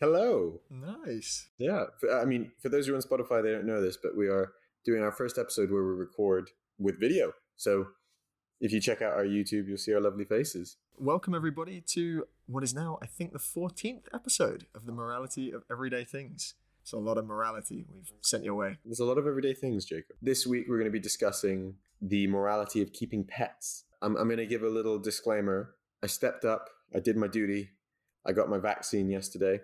Hello. Nice. Yeah. I mean, for those who are on Spotify, they don't know this, but we are doing our first episode where we record with video. So if you check out our YouTube, you'll see our lovely faces. Welcome, everybody, to what is now, I think, the 14th episode of The Morality of Everyday Things. So, a lot of morality we've sent your way. There's a lot of everyday things, Jacob. This week, we're going to be discussing the morality of keeping pets. I'm, I'm going to give a little disclaimer. I stepped up, I did my duty, I got my vaccine yesterday,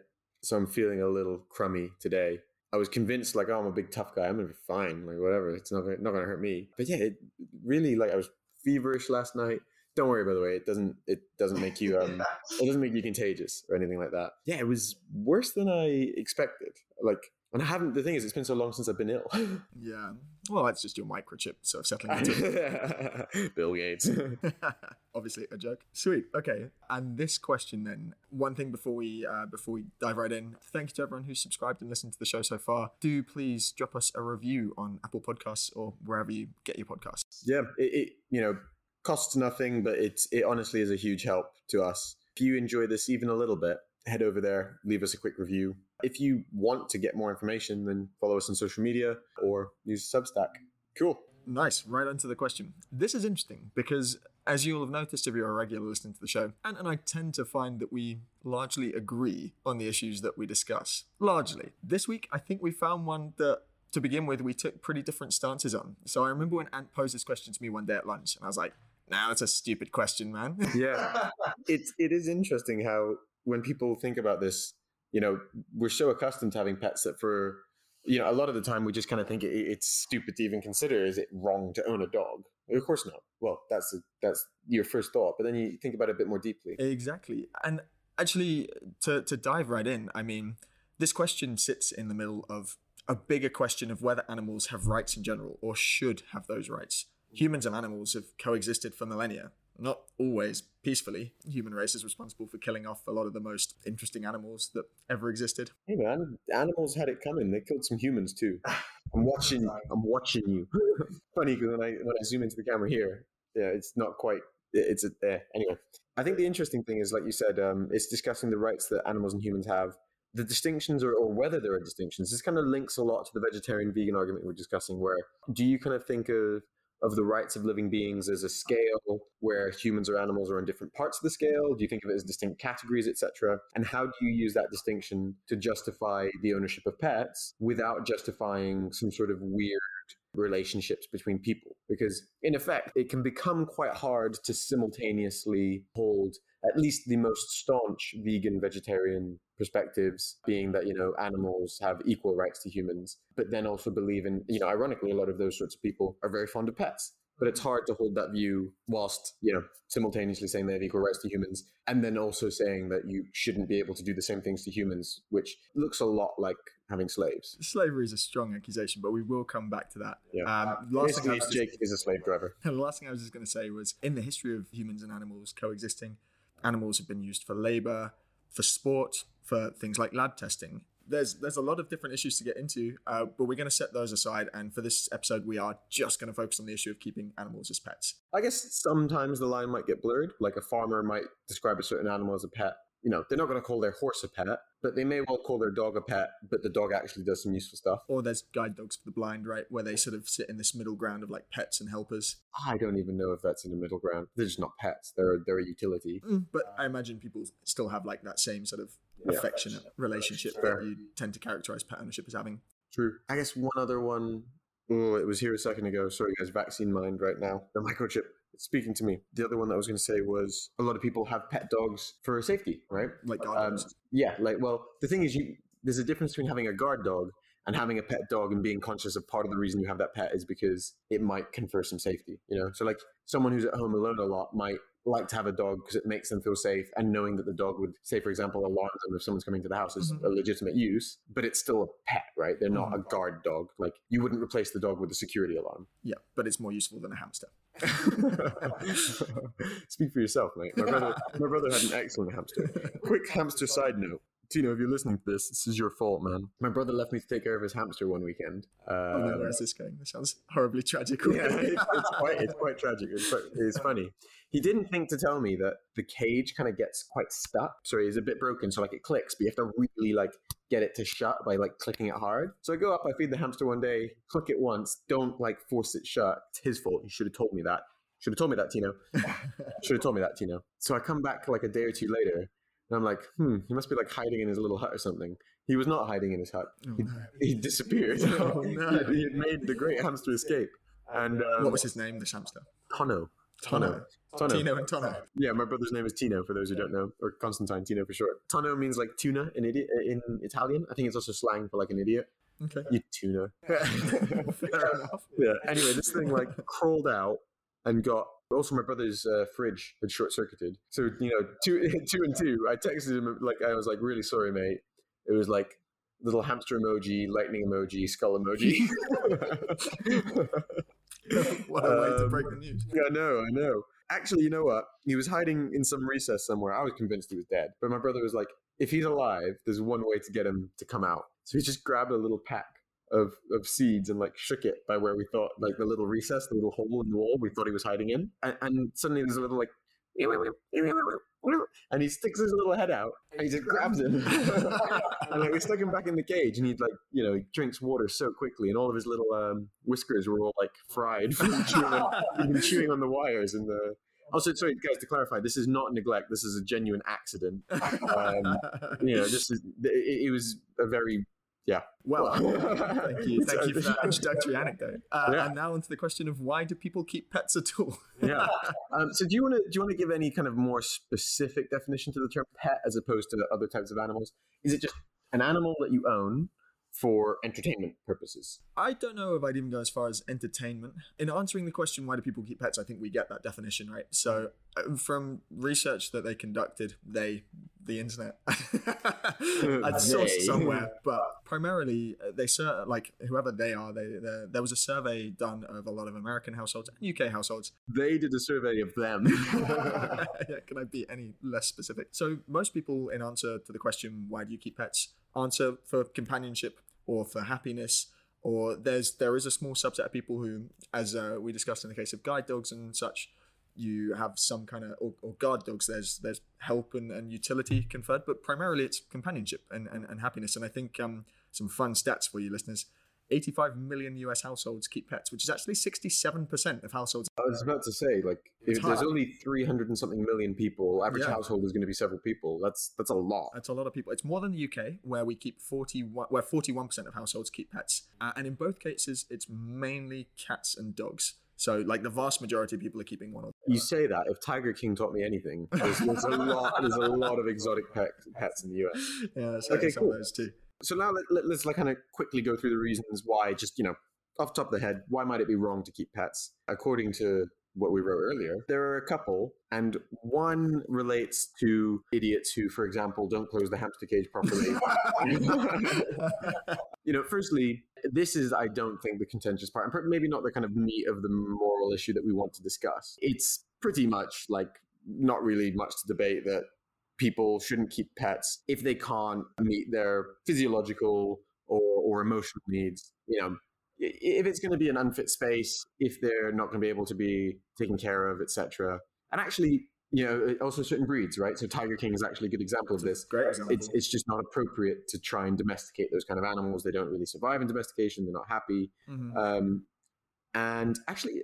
so I'm feeling a little crummy today. I was convinced, like, oh, I'm a big tough guy. I'm gonna be fine. Like, whatever. It's not gonna, not gonna hurt me. But yeah, it really, like, I was feverish last night. Don't worry, by the way. It doesn't. It doesn't make you. Um, it doesn't make you contagious or anything like that. Yeah, it was worse than I expected. Like, and I haven't. The thing is, it's been so long since I've been ill. Yeah. Well, that's just your microchip sort of settling into Bill Gates. Obviously, a joke. Sweet. Okay. And this question then, one thing before we uh, before we dive right in, thank you to everyone who's subscribed and listened to the show so far. Do please drop us a review on Apple Podcasts or wherever you get your podcasts. yeah, it, it you know costs nothing, but it's it honestly is a huge help to us. If you enjoy this even a little bit, head over there, leave us a quick review. If you want to get more information, then follow us on social media or use Substack. Cool. Nice. Right onto the question. This is interesting because, as you'll have noticed if you're a regular listening to the show, Ant and I tend to find that we largely agree on the issues that we discuss. Largely. This week, I think we found one that, to begin with, we took pretty different stances on. So I remember when Ant posed this question to me one day at lunch, and I was like, nah, that's a stupid question, man. Yeah, it's it is interesting how when people think about this, you know, we're so accustomed to having pets that for you know a lot of the time we just kind of think it, it's stupid to even consider. Is it wrong to own a dog? Of course not. Well, that's that's your first thought, but then you think about it a bit more deeply. Exactly. And actually, to, to dive right in, I mean, this question sits in the middle of a bigger question of whether animals have rights in general or should have those rights. Humans and animals have coexisted for millennia, not always peacefully. Human race is responsible for killing off a lot of the most interesting animals that ever existed. Hey man, animals had it coming. They killed some humans too. I'm watching. I'm watching you. Funny because when I when I zoom into the camera here, yeah, it's not quite. It's a, eh. anyway. I think the interesting thing is, like you said, um, it's discussing the rights that animals and humans have. The distinctions, or, or whether there are distinctions, this kind of links a lot to the vegetarian vegan argument we're discussing. Where do you kind of think of of the rights of living beings as a scale where humans or animals are on different parts of the scale? Do you think of it as distinct categories, etc.? And how do you use that distinction to justify the ownership of pets without justifying some sort of weird relationships between people? Because in effect, it can become quite hard to simultaneously hold at least the most staunch vegan vegetarian perspectives being that you know animals have equal rights to humans but then also believe in you know ironically a lot of those sorts of people are very fond of pets but it's hard to hold that view whilst you know simultaneously saying they have equal rights to humans and then also saying that you shouldn't be able to do the same things to humans which looks a lot like having slaves Slavery is a strong accusation, but we will come back to that. Yeah. Um, last thing just- jake is a slave driver And the last thing I was just going to say was in the history of humans and animals coexisting, animals have been used for labor, for sport, for things like lab testing. There's there's a lot of different issues to get into, uh, but we're going to set those aside. And for this episode, we are just going to focus on the issue of keeping animals as pets. I guess sometimes the line might get blurred. Like a farmer might describe a certain animal as a pet. You know, they're not going to call their horse a pet, but they may well call their dog a pet, but the dog actually does some useful stuff. Or there's guide dogs for the blind, right, where they sort of sit in this middle ground of like pets and helpers. I don't even know if that's in the middle ground. They're just not pets. They're they're a utility. Mm, But I imagine people still have like that same sort of Yeah. affectionate relationship Fair. that you tend to characterize pet ownership as having. True. I guess one other one oh it was here a second ago. Sorry, guys. Vaccine mind right now. The microchip. Speaking to me. The other one that I was going to say was a lot of people have pet dogs for safety, right? Like guard Um, dogs. yeah, like well, the thing is, you there's a difference between having a guard dog and having a pet dog and being conscious of part of the reason you have that pet is because it might confer some safety. You know, so like someone who's at home alone a lot might like to have a dog because it makes them feel safe, and knowing that the dog would, say, for example, alarm them if someone's coming to the house is Mhm. a legitimate use. But it's still a pet, right? They're not a guard dog. Like you wouldn't replace the dog with a security alarm. Yeah, but it's more useful than a hamster. Speak for yourself, mate. My brother, my brother had an excellent hamster. Quick hamster side note. Tino, if you're listening to this, this is your fault, man. My brother left me to take care of his hamster one weekend. Uh, oh no, where's this going? This sounds horribly tragic. yeah, it's, it's quite it's quite tragic. It's, quite, it's funny. He didn't think to tell me that the cage kind of gets quite stuck. Sorry, it's a bit broken, so like it clicks, but you have to really like get it to shut by like clicking it hard. So I go up, I feed the hamster one day, click it once, don't like force it shut. It's his fault. He should have told me that. Should have told me that, Tino. should have told me that, Tino. So I come back like a day or two later, and I'm like, hmm, he must be like hiding in his little hut or something. He was not hiding in his hut. Oh, he, no. he disappeared. Oh, no. he, he had made the great hamster escape. And um, what was his name? The hamster. Tono. Tono. Tono. Tino and Tono. Yeah, my brother's name is Tino, for those who don't know, or Constantine Tino for short. Tono means like tuna in idiot in Italian. I think it's also slang for like an idiot. Okay. You tuna. Fair enough. yeah. Anyway, this thing like crawled out and got. Also, my brother's uh, fridge had short circuited. So you know, two, two and two. I texted him like I was like, really sorry, mate. It was like little hamster emoji, lightning emoji, skull emoji. what a way to Um, break the news. Yeah, I know, I know. Actually, you know what? He was hiding in some recess somewhere. I was convinced he was dead. But my brother was like, if he's alive, there's one way to get him to come out. So he just grabbed a little pack of, of seeds and like shook it by where we thought, like the little recess, the little hole in the wall we thought he was hiding in. And, and suddenly there's a little like, and he sticks his little head out and he just grabs him. and like we stuck him back in the cage and he'd like, you know, he drinks water so quickly and all of his little um, whiskers were all like fried from chewing on, chewing on the wires and the. Also, sorry, guys, to clarify, this is not neglect. This is a genuine accident. Um, you know, this is it, it was a very yeah. Well, thank you, thank you for that introductory anecdote. Uh, Yeah. And now onto the question of why do people keep pets at all? Yeah. Um, so, do you want to do you want to give any kind of more specific definition to the term pet as opposed to the other types of animals? Is it just an animal that you own for entertainment purposes? I don't know if I'd even go as far as entertainment. In answering the question, why do people keep pets? I think we get that definition right. So, uh, from research that they conducted, they, the internet, I'd sourced somewhere, but primarily uh, they sur- like whoever they are. They, they there was a survey done of a lot of American households and UK households. They did a survey of them. yeah, can I be any less specific? So most people, in answer to the question, "Why do you keep pets?" answer for companionship or for happiness. Or there's there is a small subset of people who, as uh, we discussed in the case of guide dogs and such, you have some kind of or, or guard dogs. There's there's help and, and utility conferred, but primarily it's companionship and, and, and happiness. And I think um, some fun stats for you listeners. 85 million US households keep pets, which is actually 67% of households I was about to say, like, if It's there's only three hundred and something million people, average Yeah. household is going to be several people. That's that's a lot. That's a lot of people. It's more than the UK, where we keep 41, where 41% of households keep pets. Uh, and in both cases, it's mainly cats and dogs. So, like, the vast majority of people are keeping one or You say that. If Tiger King taught me anything, there's, there's a lot. There's a lot of exotic pet, pets in the US. Yeah, so Okay, some cool. of those too. So now let, us like kind of quickly go through the reasons why. Just you know, off the top of the head, why might it be wrong to keep pets? According to what we wrote earlier, there are a couple, and one relates to idiots who, for example, don't close the hamster cage properly. you know, firstly, this is, I don't think, the contentious part, and maybe not the kind of meat of the moral issue that we want to discuss. It's pretty much like not really much to debate that people shouldn't keep pets if they can't meet their physiological or, or emotional needs. You know, if it's going to be an unfit space, if they're not going to be able to be taken care of, etc. And actually, you know, also certain breeds, right? So Tiger King is actually a good example of this. Great example. It's, it's just not appropriate to try and domesticate those kind of animals. They don't really survive in domestication. They're not happy. Mhm. Um, and actually,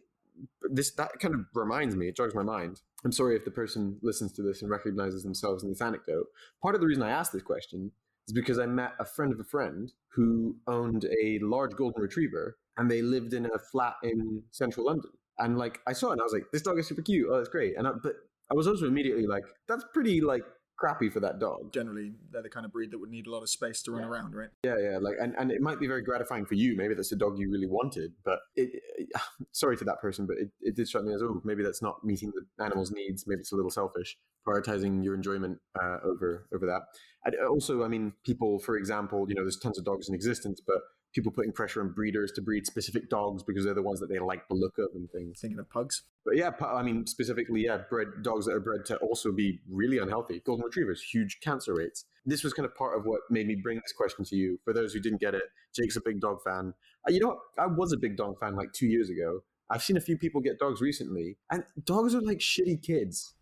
this that kind of reminds me. It jogs my mind. I'm sorry if the person listens to this and recognizes themselves in this anecdote. Part of the reason I asked this question is because I met a friend of a friend who owned a large golden retriever, and they lived in a flat in central London. And like I saw it, and I was like, "This dog is super cute. Oh, that's great." And I, but I was also immediately like, "That's pretty like crappy for that dog." Generally, they're the kind of breed that would need a lot of space to run around, right? Yeah, yeah, like, and, and it might be very gratifying for you. Maybe that's a dog you really wanted, but it, it- sorry to that person, but it, it did strike me as, oh, maybe that's not meeting the animal's needs. Maybe it's a little selfish, prioritizing your enjoyment uh, over over that. And also, I mean, people, for example, you know, there's tons of dogs in existence, but people putting pressure on breeders to breed specific dogs because they're the ones that they like the look of and things. Thinking of pugs. But yeah, I mean, specifically, yeah, bred dogs that are bred to also be really unhealthy. Golden retrievers, huge cancer rates. This was kind of part of what made me bring this question to you. For those who didn't get it, Jake's a big dog fan. Uh, you know, what? I was a big dog fan like two years ago. I've seen a few people get dogs recently, and dogs are like shitty kids.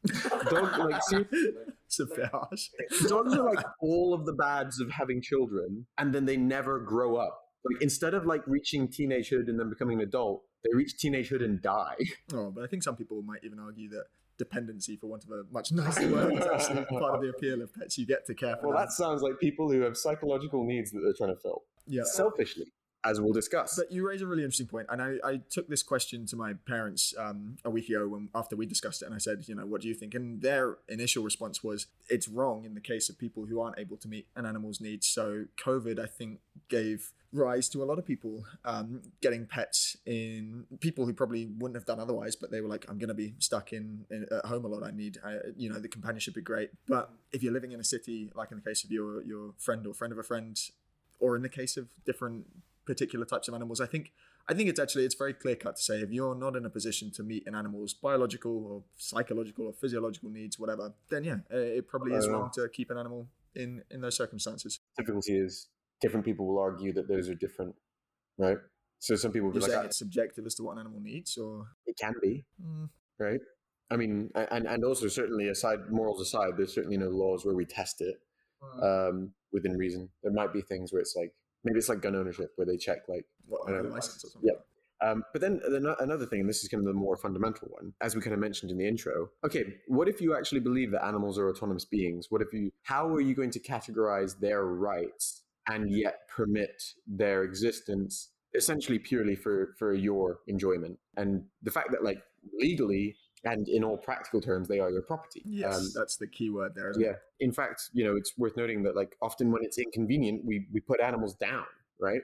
Dogs like it's a harsh. Dogs are like all of the bads of having children, and then they never grow up. Like instead of like reaching teenagehood and then becoming an adult, they reach teenagehood and die. Oh, but I think some people might even argue that dependency, for want of a much nicer word, is actually part of the appeal of pets. You get to care for Well, them. that sounds like people who have psychological needs that they're trying to fill yeah. selfishly, as we'll discuss. But you raise a really interesting point, and I, I took this question to my parents um, a week ago when after we discussed it, and I said, you know, what do you think? And their initial response was, it's wrong in the case of people who aren't able to meet an animal's needs. So COVID, I think, gave rise to a lot of people um, getting pets in people who probably wouldn't have done otherwise, but they were like, I'm going to be stuck in, in at home a lot. I need, I, you know, the companionship would be great. But if you're living in a city, like in the case of your your friend or friend of a friend, or in the case of different particular types of animals, I think I think it's actually it's very clear cut to say if you're not in a position to meet an animal's biological or psychological or physiological needs, whatever, then yeah, it probably is Uh, wrong to keep an animal in in those circumstances. difficulty is different people will argue that those are different, right? So some people will be You're like, saying "Ah, it's subjective as to what an animal needs, or it can be, Mm, right? I mean, and and also certainly aside morals aside, there's certainly no laws where we test it um, within reason. There might be things where it's like maybe it's like gun ownership where they check like what, I know. license or something. Yep. Um, but then ano- another thing, and this is kind of the more fundamental one, as we kind of mentioned in the intro. Okay, what if you actually believe that animals are autonomous beings? What if you? How are you going to categorize their rights and yet permit their existence essentially purely for for your enjoyment? And the fact that, like, legally and in all practical terms, they are your property. Yes, Um, that's the key word there. Isn't yeah. In fact, you know, it's worth noting that, like, often when it's inconvenient, we we put animals down, right?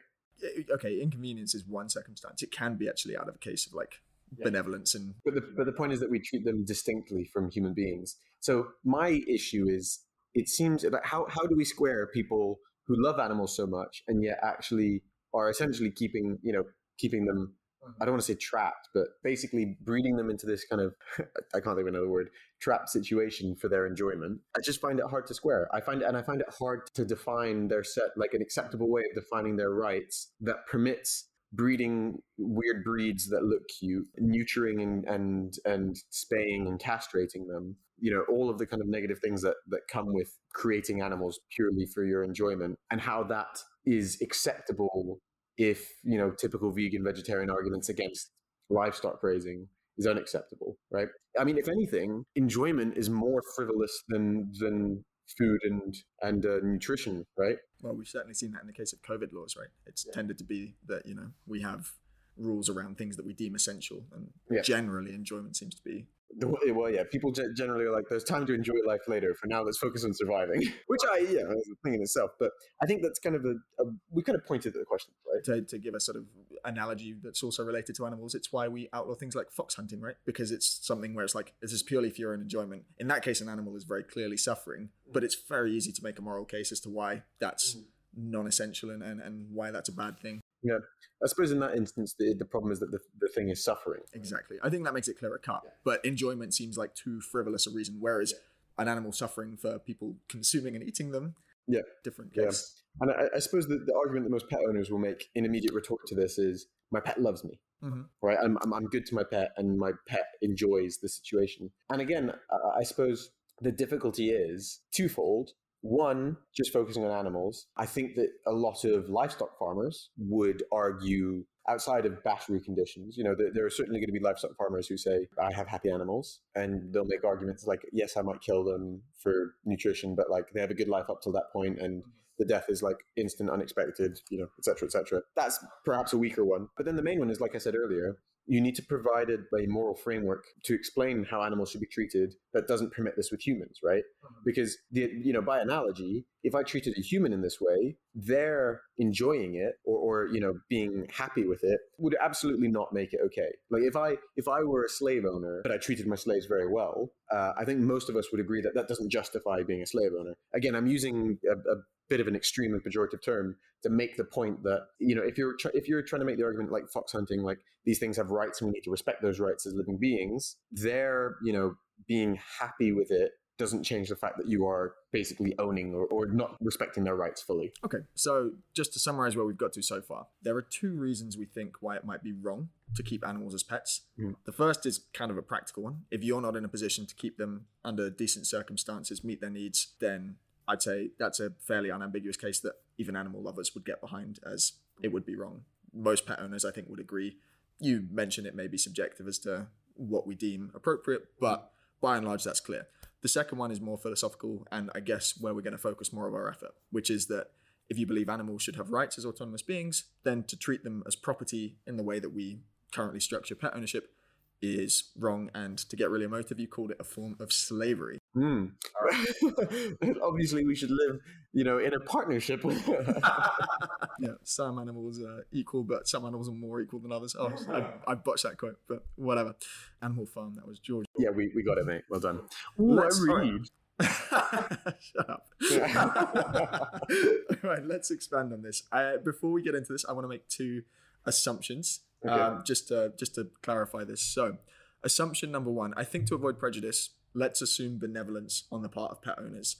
Okay, inconvenience is one circumstance. It can be actually out of a case of like Yeah. benevolence and But the, but the point is that we treat them distinctly from human beings. So my issue is, it seems that how how do we square people who love animals so much and yet actually are essentially keeping you know keeping them I don't want to say trapped, but basically breeding them into this kind of I can't think of another word trapped situation for their enjoyment. I just find it hard to square. I find it, and I find it hard to define their set like an acceptable way of defining their rights that permits breeding weird breeds that look cute, neutering and and and spaying and castrating them. You know, all of the kind of negative things that that come with creating animals purely for your enjoyment, and how that is acceptable if you know typical vegan vegetarian arguments against livestock raising is unacceptable, right? I mean, if anything, enjoyment is more frivolous than than food and and uh, nutrition, right? well, we've certainly seen that in the case of COVID laws, right? It's tended to be that you know we have rules around things that we deem essential, and Yeah. generally enjoyment seems to be Well, yeah, people generally are like, "There's time to enjoy life later. For now, let's focus on surviving." Which I, yeah, that's a thing in itself. But I think that's kind of a, a we kind of pointed at the question, right? to, to give a sort of analogy that's also related to animals, it's why we outlaw things like fox hunting, right? Because it's something where it's like, this is purely for your own enjoyment. In that case, an animal is very clearly suffering, but it's very easy to make a moral case as to why that's mm-hmm. non essential and, and, and why that's a bad thing. I suppose in that instance, the, the problem is that the, the thing is suffering. Exactly. I think that makes it clearer cut. But enjoyment seems like too frivolous a reason, whereas an animal suffering for people consuming and eating them, Yeah. different Yeah. case. And I, I suppose the, the argument that most pet owners will make in immediate retort to this is, "My pet loves me." Mhm. right? I'm, I'm, I'm good to my pet and my pet enjoys the situation. And again, I, I suppose the difficulty is twofold. One, just focusing on animals. I think that a lot of livestock farmers would argue outside of battery conditions, you know, there, there are certainly going to be livestock farmers who say, I have happy animals. And they'll make arguments like, yes, I might kill them for nutrition, but like they have a good life up till that point and the death is like instant, unexpected, you know, et cetera, et cetera. That's perhaps a weaker one. But then the main one is, like I said earlier, you need to provide a moral framework to explain how animals should be treated that doesn't permit this with humans, right? Mm-hmm. Because the you know by analogy, if I treated a human in this way, they're enjoying it or, or you know being happy with it would absolutely not make it okay. Like if I if I were a slave owner but I treated my slaves very well, uh, I think most of us would agree that that doesn't justify being a slave owner. Again, I'm using a, a bit of an extreme and pejorative term to make the point that you know if you're tr- if you're trying to make the argument like fox hunting like these things have rights and we need to respect those rights as living beings they're you know being happy with it doesn't change the fact that you are basically owning or, or not respecting their rights fully. Okay, so just to summarize where we've got to so far, there are two reasons we think why it might be wrong to keep animals as pets. Mm. The first is kind of a practical one. If you're not in a position to keep them under decent circumstances, meet their needs, then I'd say that's a fairly unambiguous case that even animal lovers would get behind as it would be wrong. Most pet owners, I think, would agree. You mentioned it may be subjective as to what we deem appropriate, but by and large, that's clear. The second one is more philosophical, and I guess where we're going to focus more of our effort, which is that if you believe animals should have rights as autonomous beings, then to treat them as property in the way that we currently structure pet ownership is wrong. And to get really emotive, you called it a form of slavery. Mm. Obviously, we should live, you know, in a partnership yeah, some animals are equal, but some animals are more equal than others. Oh, I, I botched that quote, but whatever. Animal Farm, that was George. yeah, we, we got it, mate. Well done. Let's- read. Shut up. All right, let's expand on this. Uh, before we get into this, I want to make two assumptions, Okay. um, just to just to clarify this. So, assumption number one: I think to avoid prejudice, let's assume benevolence on the part of pet owners.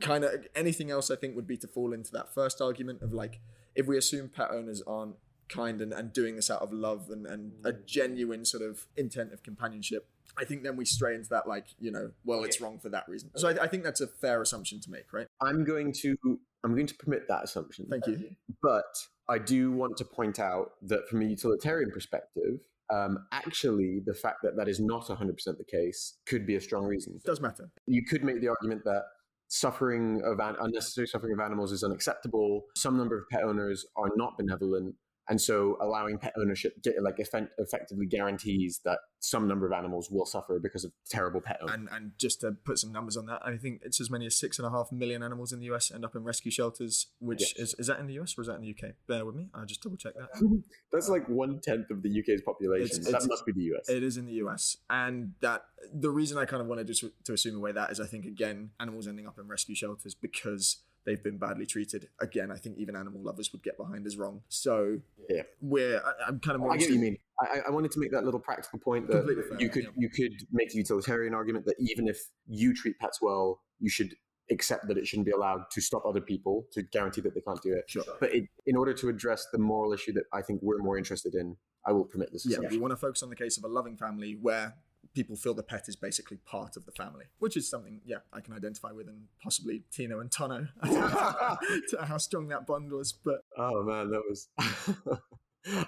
Kind of anything else, I think, would be to fall into that first argument of like, if we assume pet owners aren't kind and, and doing this out of love and, and a mm. genuine sort of intent of companionship, I think then we stray into that like, you know, well, it's wrong for that reason. So I, I think that's a fair assumption to make, right? I'm going to I'm going to permit that assumption. Thank you. But I do want to point out that from a utilitarian perspective, um, actually, the fact that that is not 100% the case could be a strong reason. It does matter. You could make the argument that suffering of an, unnecessary suffering of animals is unacceptable. Some number of pet owners are not benevolent. And so allowing pet ownership like effect- effectively guarantees that some number of animals will suffer because of terrible pet ownership. And and just to put some numbers on that, I think it's as many as six and a half million animals in the US end up in rescue shelters. Which Yes. is is that in the US or is that in the UK? Bear with me. I'll just double check that. That's like one tenth of the UK's population. It's- that must be the US. It is in the US, and that the reason I kind of wanted to, to assume away that is I think again animals ending up in rescue shelters because they've been badly treated. Again, I think even animal lovers would get behind as wrong. So Yeah. we're I, I'm kind of more I get what you mean. I, I wanted to make that little practical point that fair, you could yeah. you could make the utilitarian argument that even if you treat pets well, you should accept that it shouldn't be allowed to stop other people to guarantee that they can't do it. Sure. But it, in order to address the moral issue that I think we're more interested in, I will permit this. Yeah, we want to focus on the case of a loving family where people feel the pet is basically part of the family, which is something, yeah, I can identify with, and possibly Tino and Tono, I how strong that bond was, but Oh man, that was.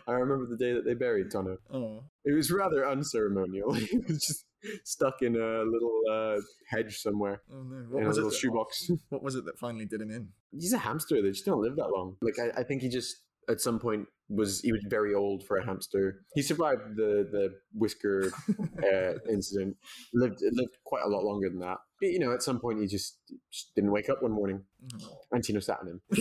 I remember the day that they buried Tono. oh, It was rather unceremonial. He was just stuck in a little uh, hedge somewhere oh no, in what a was it? little shoebox. What was it that finally did him in? He's a hamster. They just don't live that long. Like I, I think he just at some point was he was very old for a hamster. He survived the the whisker uh, incident. Lived lived quite a lot longer than that. But you know, at some point he just, just didn't wake up one morning. Oh. And Tino sat on him.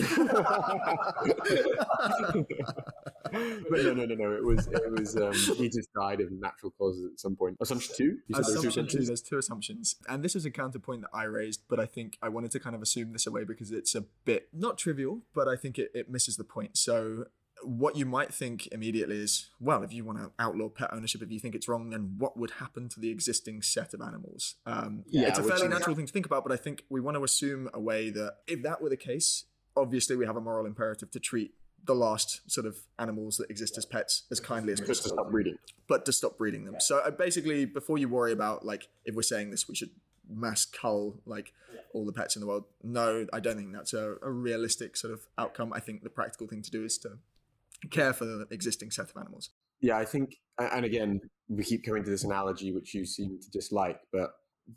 but no, no, no, no. It was it was um, he just died of natural causes at some point. Assumption two. There two Assumption two, there's two assumptions. And this is a counterpoint that I raised, but I think I wanted to kind of assume this away because it's a bit not trivial, but I think it, it misses the point. So what you might think immediately is, well, if you want to outlaw pet ownership, if you think it's wrong, then what would happen to the existing set of animals? Um, Yeah, it's a fairly natural thing to think about, but I think we want to assume a way that if that were the case, obviously we have a moral imperative to treat the last sort of animals that exist as pets as kindly as Just to possible stop breeding. but to stop breeding them. So uh, basically, before you worry about like if we're saying this, we should mass cull like all the pets in the world. No, I don't think that's a, a realistic sort of outcome. I think the practical thing to do is to care for the existing set of animals. Yeah, I think, and again, we keep coming to this analogy which you seem to dislike, but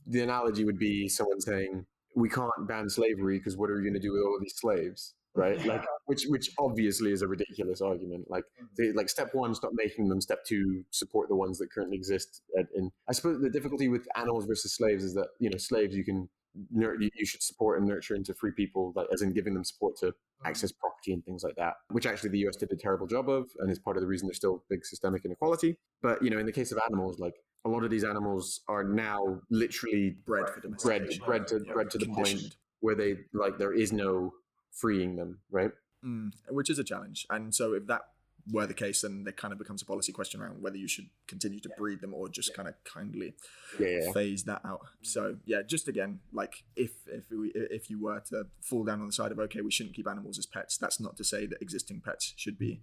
the analogy would be someone saying, "We can't ban slavery because what are we going to do with all these slaves?" Right? Like, which which obviously is a ridiculous argument. Like, hmm. they, like step one, stop making them. Step two, support the ones that currently exist. And, and I suppose the difficulty with animals versus slaves is that you know slaves you can you should support and nurture into free people, like as in giving them support to access property and things like that, which actually the US did a terrible job of, and is part of the reason there's still big systemic inequality. But you know, in the case of animals, like a lot of these animals are now literally Bred for bred, bred to Yeah, bred to the point where they like there is no freeing them, right? Mm, which is a challenge. And so if that were the case, then there kind of becomes a policy question around whether you should continue to breed them or just kind of kindly Yeah, yeah, yeah. phase that out. So mm-hmm. yeah, just again, like if if we if you were to fall down on the side of okay, we shouldn't keep animals as pets, that's not to say that existing pets should be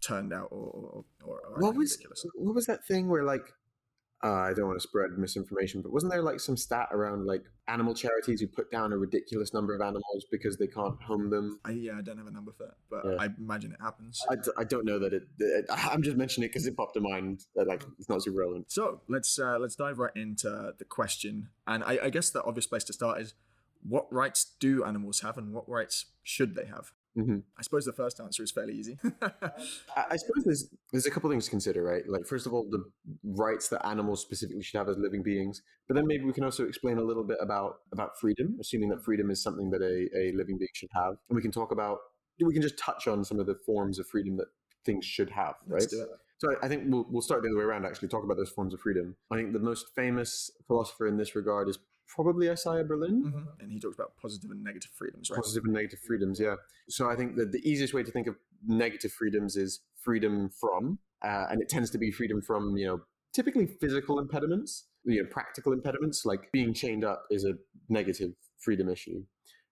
turned out or or, or, or What was ridiculous. what was that thing where like uh, I don't want to spread misinformation, but wasn't there like some stat around like animal charities who put down a ridiculous number of animals because they can't home them? I, yeah, I don't have a number for that, but Yeah. I imagine it happens. I, d- I don't know that it, it- I'm just mentioning it because it popped to mind. That, like it's not super relevant. So let's uh, let's dive right into the question, and I, I guess the obvious place to start is what rights do animals have, and what rights should they have? Mhm. I suppose the first answer is fairly easy. I, suppose there's there's a couple things to consider, right? Like first of all, the rights that animals specifically should have as living beings, but then maybe we can also explain a little bit about about freedom, assuming that freedom is something that a, a living being should have, and we can talk about we can just touch on some of the forms of freedom that things should have, right? Let's do it. So I- I think we'll, we'll start the other way around, actually, talk about those forms of freedom. I think the most famous philosopher in this regard is probably Isaiah Berlin. Mhm. And he talks about positive and negative freedoms, right? Positive and negative freedoms, yeah. So I think that the easiest way to think of negative freedoms is freedom from, uh, and it tends to be freedom from, you know, typically physical impediments, you know, practical impediments, like being chained up is a negative freedom issue.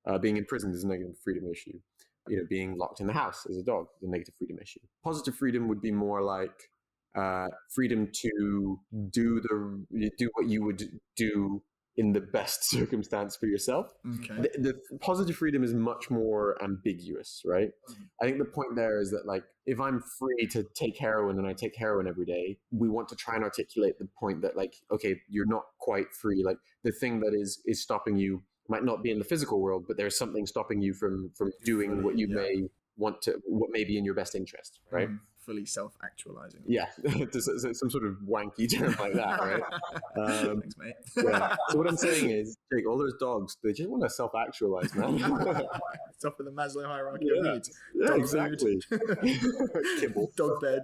Uh, being imprisoned is a negative freedom issue. You know, being locked in the house as a dog is a negative freedom issue. Positive freedom would be more like uh, freedom to do the do what you would do in the best circumstance for yourself. Okay. The, the positive freedom is much more ambiguous, right? I think the point there is that, like, if I'm free to take heroin and I take heroin every day, we want to try and articulate the point that, like, okay, you're not quite free. Like, the thing that is is stopping you might not be in the physical world, but there's something stopping you from from doing what you Yeah. may want to, what may be in your best interest, right? Mm, fully self-actualizing. Yeah, some sort of wanky term like that, right? Um, Thanks, mate. yeah. So what I'm saying is, Jake, all those dogs, they just want to self-actualize, man. Top of the Maslow hierarchy Yeah. of needs. yeah, Dog exactly. Kibble. Dog bed.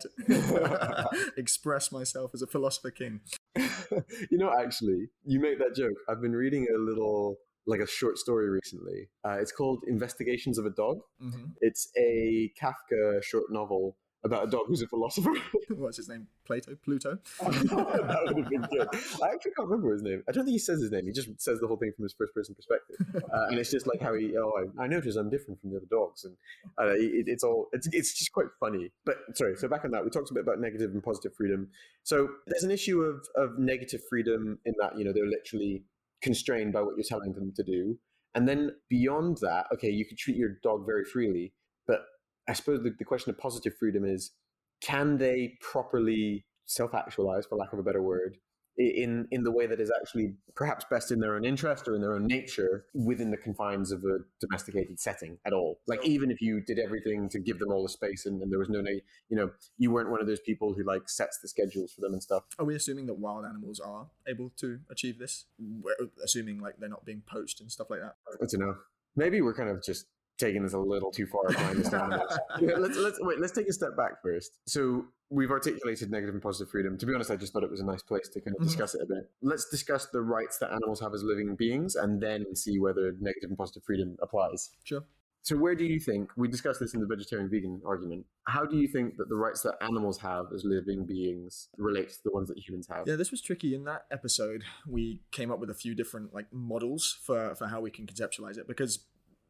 Express myself as a philosopher king. you know, actually, you make that joke. I've been reading a little, like a short story recently. Uh, it's called Investigations of a Dog. hmm It's a Kafka short novel about a dog who's a philosopher. What's his name? Plato? Pluto? that would have been good. I actually can't remember his name. I don't think he says his name. He just says the whole thing from his first person perspective. Uh, and it's just like how he, oh, I, I notice I'm different from the other dogs. And uh, it, it's all, it's, it's just quite funny. But sorry, so back on that, we talked a bit about negative and positive freedom. So there's an issue of, of negative freedom in that, you know, they're literally constrained by what you're telling them to do. And then beyond that, okay, you can treat your dog very freely. But I suppose the, the question of positive freedom is can they properly self-actualize, for lack of a better word, in in the way that is actually perhaps best in their own interest or in their own nature within the confines of a domesticated setting at all? Like even if you did everything to give them all the space and, and there was no, you know, you weren't one of those people who like sets the schedules for them and stuff. Are we assuming that wild animals are able to achieve this? We're assuming like they're not being poached and stuff like that. I don't know. Maybe we're kind of just taking this a little too far behind this animals. Let's let's wait. Let's take a step back first. So we've articulated negative and positive freedom. To be honest, I just thought it was a nice place to kind of Mhm. discuss it a bit. Let's discuss the rights that animals have as living beings, and then see whether negative and positive freedom applies. Sure. So where do you think we discussed this in the vegetarian vegan argument? How do you think that the rights that animals have as living beings relate to the ones that humans have? Yeah, this was tricky. In that episode, we came up with a few different like models for for how we can conceptualize it because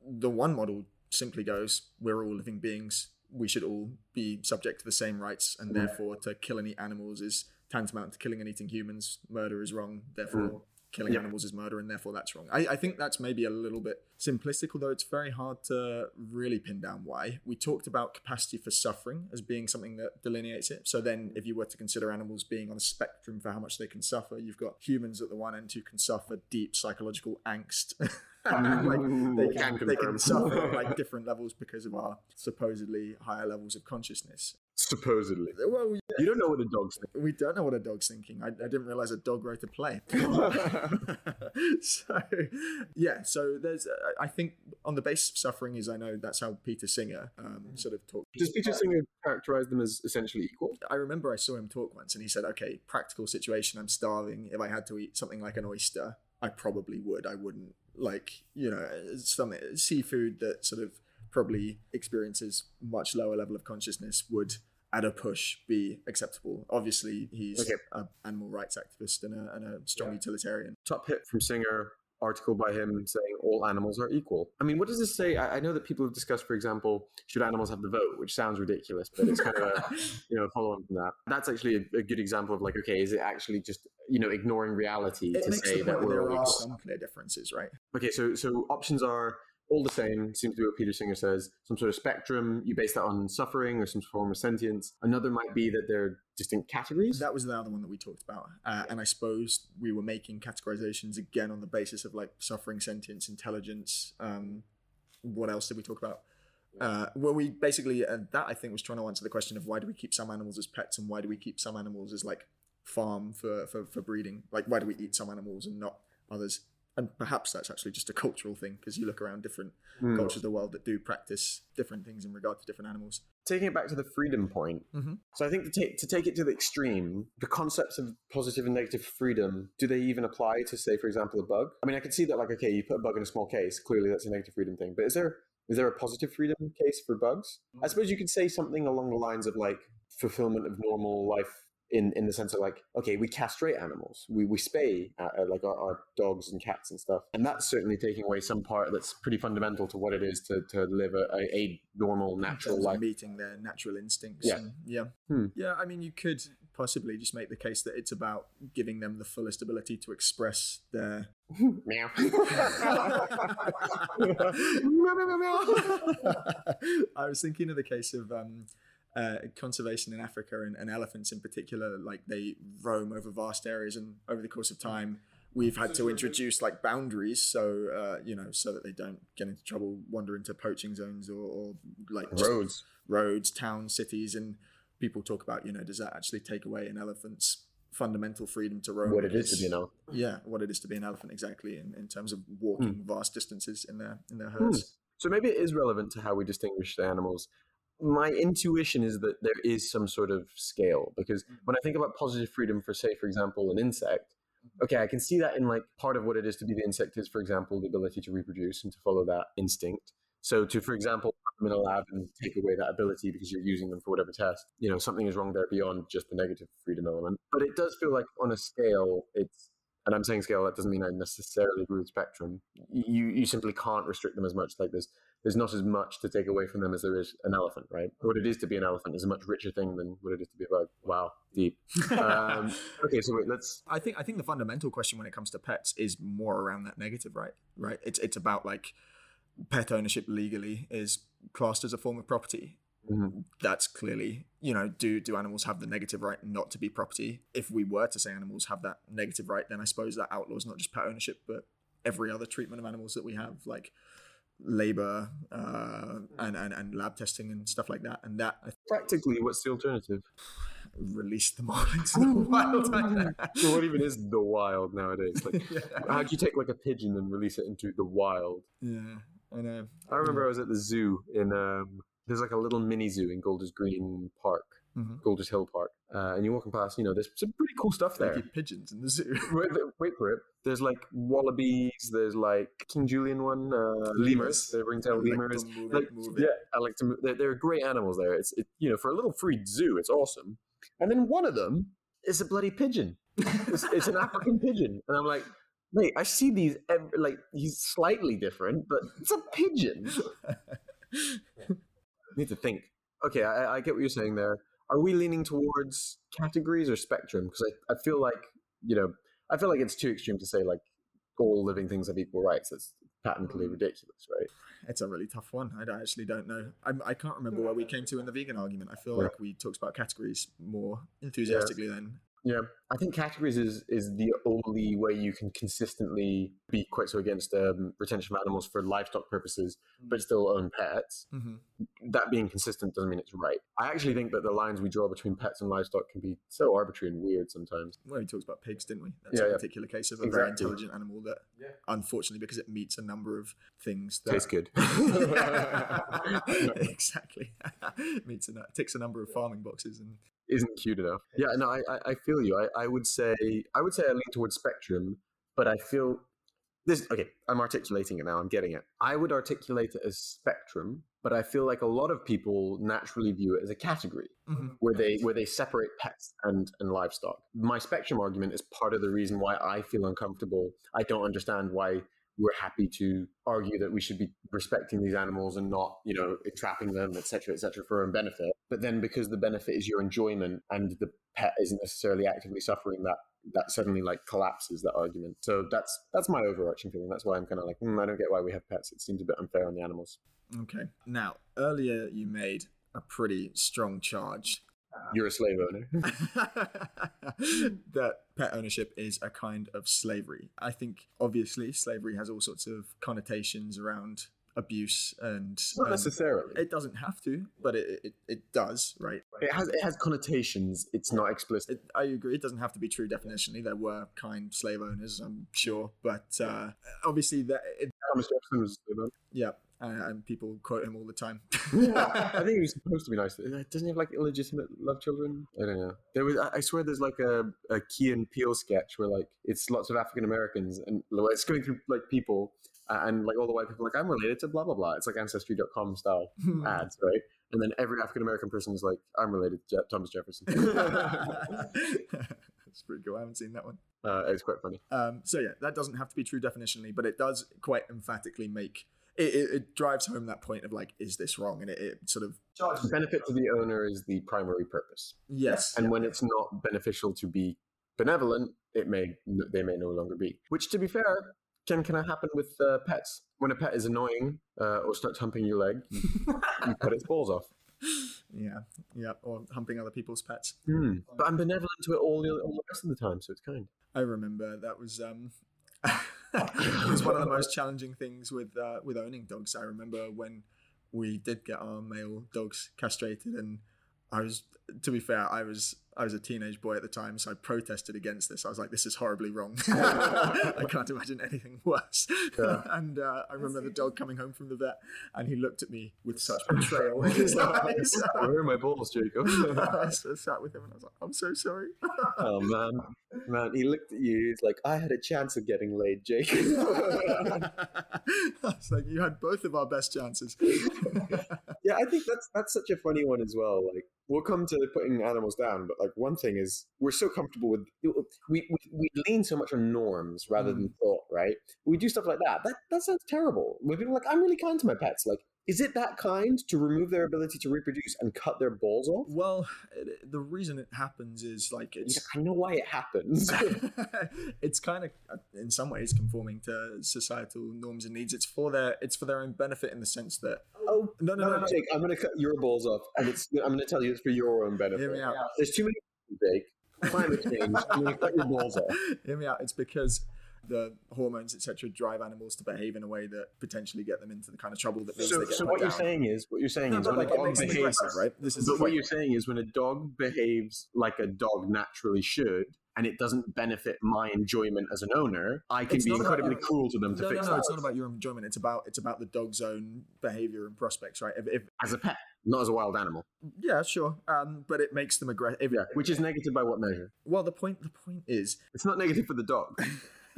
the one model simply goes, we're all living beings. We should all be subject to the same rights, and Mm. therefore, to kill any animals is tantamount to killing and eating humans. Murder is wrong. Therefore, killing Yeah. animals is murder, and therefore that's wrong. I, I think that's maybe a little bit simplistic, although it's very hard to really pin down why. We talked about capacity for suffering as being something that delineates it. So then, if you were to consider animals being on a spectrum for how much they can suffer, you've got humans at the one end who can suffer deep psychological angst. like they can, Can they can suffer on like different levels because of our supposedly higher levels of consciousness. Supposedly. Well, You don't know what a dog's thinking. we don't know what a dog's thinking. I, I didn't realize a dog wrote a play. so, yeah. So there's, uh, I think, on the basis of suffering is I know that's how Peter Singer um, sort of talked. Does Peter Singer characterize them as essentially equal? I remember I saw him talk once, and he said, "Okay, practical situation. I'm starving. If I had to eat something like an oyster, I probably would. I wouldn't like you know some seafood that sort of probably experiences much lower level of consciousness would." At a push, be acceptable. Obviously, he's Okay. an animal rights activist and a, and a strong utilitarian. Top hit from Singer article by him saying all animals are equal. I mean, what does this say? I, I know that people have discussed, for example, should animals have the vote, which sounds ridiculous, but it's kind of a you know follow on from that. That's actually a, a good example of like, okay, is it actually just you know ignoring reality it to say that we're there all are some clear differences, right? Okay, so so options are all the same. Seems to be what Peter Singer says. Some sort of spectrum. You base that on suffering or some form of sentience. Another might be that they're distinct categories. That was the other one that we talked about, uh, and I suppose we were making categorizations again on the basis of like suffering, sentience, intelligence. Um, what else did we talk about? Uh, well, we basically uh, that I think was trying to answer the question of why do we keep some animals as pets and why do we keep some animals as like farm for for, for breeding? Like why do we eat some animals and not others? And perhaps that's actually just a cultural thing because you look around different Hmm. cultures of the world that do practice different things in regard to different animals. Taking it back to the freedom point. Mhm. So I think to take to take it to the extreme, the concepts of positive and negative freedom, do they even apply to say, for example, a bug? I mean, I can see that like, okay, you put a bug in a small case, clearly that's a negative freedom thing. But is there is there a positive freedom case for bugs? I suppose you could say something along the lines of like fulfillment of normal life in, in the sense of like, okay, we castrate animals, we, we spay uh, uh, like our, our dogs and cats and stuff. And that's certainly taking away some part that's pretty fundamental to what it is to, to live a, a, a normal, natural life. meeting their natural instincts. Yeah. and- yeah, Hmm. yeah. I mean, you could possibly just make the case that it's about giving them the fullest ability to express their. Meow. I was thinking of the case of um, uh, conservation in Africa and, and elephants in particular. Like they roam over vast areas, and over the course of time, we've had to introduce like boundaries, so uh, you know, so that they don't get into trouble, wander into poaching zones or, or like Roads. roads, towns, cities, and people talk about, you know, does that actually take away an elephant's fundamental freedom to roam? What it is to be an elephant. Yeah, what it is to be an elephant exactly in, in terms of walking Hmm. vast distances in their in their herds. So maybe it is relevant to how we distinguish the animals. My intuition is that there is some sort of scale because mm-hmm. when I think about positive freedom for, say, for example, an insect, mm-hmm. okay, I can see that in like part of what it is to be the insect is, for example, the ability to reproduce and to follow that instinct. So to, for example, put them in a lab and take away that ability because you're using them for whatever test, you know, something is wrong there beyond just the negative freedom element. But it does feel like on a scale, it's and I'm saying scale, that doesn't mean I necessarily agree with spectrum. You you simply can't restrict them as much. Like there's there's not as much to take away from them as there is an elephant, right? What it is to be an elephant is a much richer thing than what it is to be a bug. Wow, deep. Um, okay, so wait, let's. I think I think the fundamental question when it comes to pets is more around that negative, right? Right. It's it's about like pet ownership legally is classed as a form of property. Mhm. That's clearly, you know, do do animals have the negative right not to be property? If we were to say animals have that negative right, then I suppose that outlaws not just pet ownership, but every other treatment of animals that we have, like labor uh, and, and and lab testing and stuff like that. And that I Practically, what's the alternative? release them all into the wild. So what even is the wild nowadays? Like, yeah. how do you take like a pigeon and release it into the wild? yeah, I know. I remember I was at the zoo in um, there's like a little mini zoo in Golders Green Park, Mhm. Golders Hill Park, uh, and you're walking past. You know, there's some pretty cool stuff there. pigeons in the zoo. wait, wait for it. There's like wallabies. There's like King Julien one, uh, lemurs. The ringtail lemurs. Like to move Like, it, move it. yeah, I like to. move- They're, they're great animals there. It's it, you know for a little free zoo, it's awesome. And then one of them is a bloody pigeon. It's, it's an African pigeon, and I'm like, mate, I see these ev- like he's slightly different, but it's a pigeon. need to think. Okay, I, I get what you're saying there. Are we leaning towards categories or spectrum? Because I, I feel like you know I feel like it's too extreme to say like all living things have equal rights. That's patently mm. ridiculous, right? It's a really tough one. I actually don't know. I'm, I can't remember where we came to in the vegan argument. I feel Yeah. like we talked about categories more enthusiastically then. Yeah, I think categories is is the only way you can consistently be quite so against um, retention of animals for livestock purposes, but still own pets. hmm That being consistent doesn't mean it's right. I actually think that the lines we draw between pets and livestock can be so arbitrary and weird sometimes. Well, we talked about pigs, didn't we? That's Yeah, a yeah. particular case of a very intelligent animal that, Yeah. unfortunately, because it meets a number of things that Tastes good. exactly meets a nu- ticks a number of farming boxes and Isn't cute enough. Yeah, no, I, I, I feel you. I, I would say I would say I lean towards spectrum, but I feel this okay, I'm articulating it now, I'm getting it. I would articulate it as spectrum, but I feel like a lot of people naturally view it as a category. Mhm. where they where they separate pets and and livestock. My spectrum argument is part of the reason why I feel uncomfortable. I don't understand why we're happy to argue that we should be respecting these animals and not, you know, trapping them, etc., etc., for our own benefit. But then because the benefit is your enjoyment and the pet isn't necessarily actively suffering, that that suddenly like collapses that argument. So that's that's my overarching feeling. That's why I'm kind of like, hmm, I don't get why we have pets. It seems a bit unfair on the animals. okay now earlier you made a pretty strong charge You're a slave owner. that pet ownership is a kind of slavery. I think obviously slavery has all sorts of connotations around abuse and Not um, necessarily. it doesn't have to, but it, it, it does, right? It has it has connotations. It's not explicit. It, I agree. It doesn't have to be true definitionally. There were kind slave owners, I'm sure, but uh, obviously that it, Thomas Jefferson was a slave owner. yeah, and, and people quote him all the time. I think he was supposed to be nice. Doesn't he have like illegitimate love children? I don't know. There was, I swear, there's like a, a Key and Peele sketch where like it's lots of African Americans and it's going through like people and like all the white people are like I'm related to blah blah blah. It's like Ancestry.com style ads, right? And then every African American person is like I'm related to Je- Thomas Jefferson. That's pretty cool. I haven't seen that one. uh, it's quite funny. Um, so yeah, that doesn't have to be true definitionally, but it does quite emphatically make it, it, it drives home that point of like, is this wrong? And it, it sort of The benefit to the owner is the primary purpose, yes, and when it's not beneficial to be benevolent, it may they may no longer be. Which, to be fair, can can happen with uh, pets. When a pet is annoying uh, or starts humping your leg, you, you cut its balls off. yeah, yeah, or humping other people's pets. But I'm benevolent to it all the, all the rest of the time, so it's kind. I remember that was um, it was one of the most challenging things with uh, with owning dogs. I remember when we did get our male dogs castrated, and I was, to be fair, I was I was a teenage boy at the time, so I protested against this. I was like, "This is horribly wrong. I can't imagine anything worse." Yeah. and uh, I remember the dog coming home from the vet, and he looked at me with such betrayal in his eyes. Where are my balls, Jacob? I sat with him, and I was like, "I'm so sorry." oh man, man, he looked at you. He's like, I had a chance of getting laid, Jake. it's like you had both of our best chances. Yeah, I think that's that's such a funny one as well. Like we'll come to putting animals down, but like one thing is we're so comfortable with we we, we lean so much on norms rather than mm. thought, right? We do stuff like that. That that sounds terrible. When people are like, I'm really kind to my pets. Like, is it that kind to remove their ability to reproduce and cut their balls off? well, it, the reason it happens is like it's like, I know why it happens. it's kind of uh, in some ways conforming to societal norms and needs. It's for their it's for their own benefit in the sense that oh no no no, no. Jake, I'm going to cut your balls off, and it's I'm going to tell you it's for your own benefit. Hear me out. There's too many, Jake. Climate change. I'm going to cut your balls off. Hear me out. It's because the hormones etc drive animals to behave in a way that potentially get them into the kind of trouble that means So, they get so what you're saying is, what you're saying No, is, when like a dog behaves, right? This is but what you're saying is, when a dog behaves like a dog naturally should, and it doesn't benefit my enjoyment as an owner, I can It's be not about- incredibly cruel to them to No, no, fix no. that. It's not about your enjoyment. It's about it's about the dog's own behavior and prospects, right? If, if as a pet, not as a wild animal. yeah, sure. Um, but it makes them aggressive. Yeah, which is negative by what measure? Well, the point the point is It's not negative for the dog.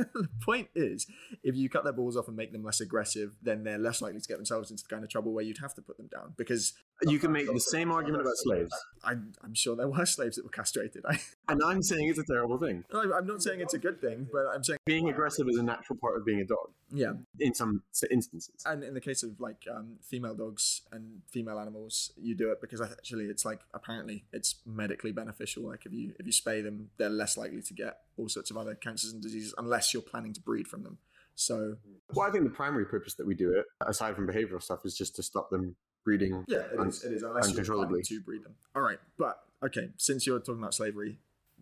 the point is if you cut their balls off and make them less aggressive, then they're less likely to get themselves into the kind of trouble where you'd have to put them down. Because You can make the same argument about slaves, I'm, I'm sure there were slaves that were castrated. I, and I'm saying it's a terrible thing. I'm not saying it's a good thing, but I'm saying Being aggressive is a natural part of being a dog yeah. in some instances. And in the case of like um, female dogs and female animals, you do it because actually it's like apparently it's medically beneficial. Like if you if you spay them, they're less likely to get all sorts of other cancers and diseases unless you're planning to breed from them. So Well, I think the primary purpose that we do it, aside from behavioral stuff, is just to stop them breeding. yeah, it un- is. It is unless you're planning to breed them. All right, but okay. Since you're talking about slavery,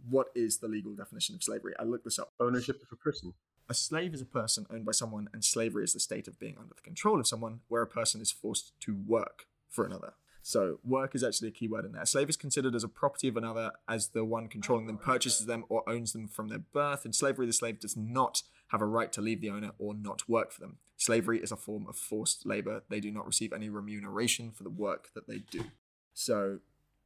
what is the legal definition of slavery? I looked this up. Ownership of a person. A slave is a person owned by someone, and slavery is the state of being under the control of someone where a person is forced to work for another. So, work is actually a key word in there. A slave is considered as a property of another as the one controlling them purchases them or owns them from their birth. In slavery, the slave does not have a right to leave the owner or not work for them. Slavery is a form of forced labor. They do not receive any remuneration for the work that they do. So,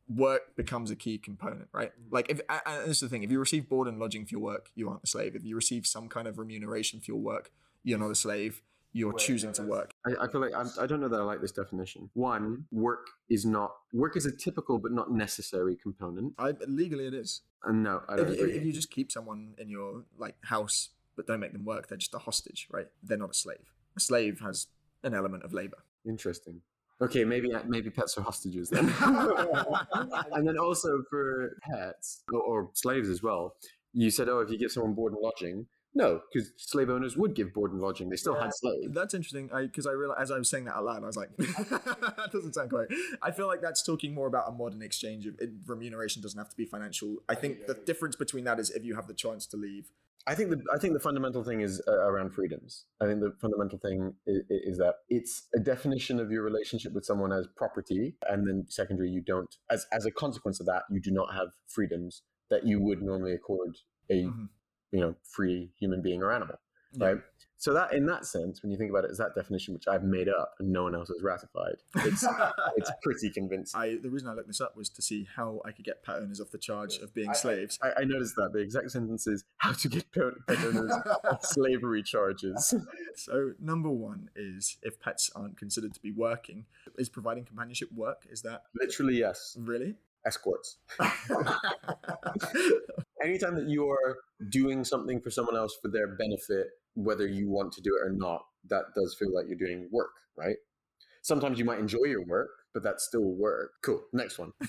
work becomes a key component, right? Mm. Like, if and this is the thing: if you receive board and lodging for your work, you aren't a slave. If you receive some kind of remuneration for your work, you're not a slave. You're choosing to work. I, I feel like I'm, I don't know that I like this definition. One, work is not work is a typical but not necessary component. I legally it is. And no, I don't If if you just keep someone in your like house but don't make them work, they're just a hostage, right? They're not a slave. A slave has an element of labor. Interesting. Okay, maybe maybe pets are hostages then. and then also for pets or, or slaves as well. You said, oh, if you give someone board and lodging, no, because slave owners would give board and lodging. They still had slaves. That's interesting. I because I realized as I was saying that out loud, I was like, that doesn't sound quite. I feel like that's talking more about a modern exchange of it, remuneration. Doesn't have to be financial. I think the difference between that is if you have the chance to leave. I think the I think the fundamental thing is uh, around freedoms. I think the fundamental thing is, is that it's a definition of your relationship with someone as property, and then secondary, you don't as as a consequence of that, you do not have freedoms that you would normally accord a Mhm. you know free human being or animal, Yeah. right? So that in that sense, when you think about it, is that definition which I've made up and no one else has ratified. It's it's pretty convincing. I the reason I looked this up was to see how I could get pet owners off the charge of being slaves. I, I noticed that the exact sentence is how to get pet pet owners off slavery charges. So number one is if pets aren't considered to be working, is providing companionship work? Is that Literally, yes. really? Escorts. Anytime that you are doing something for someone else for their benefit, whether you want to do it or not, that does feel like you're doing work, right? Sometimes you might enjoy your work, but that's still work. Cool. Next one.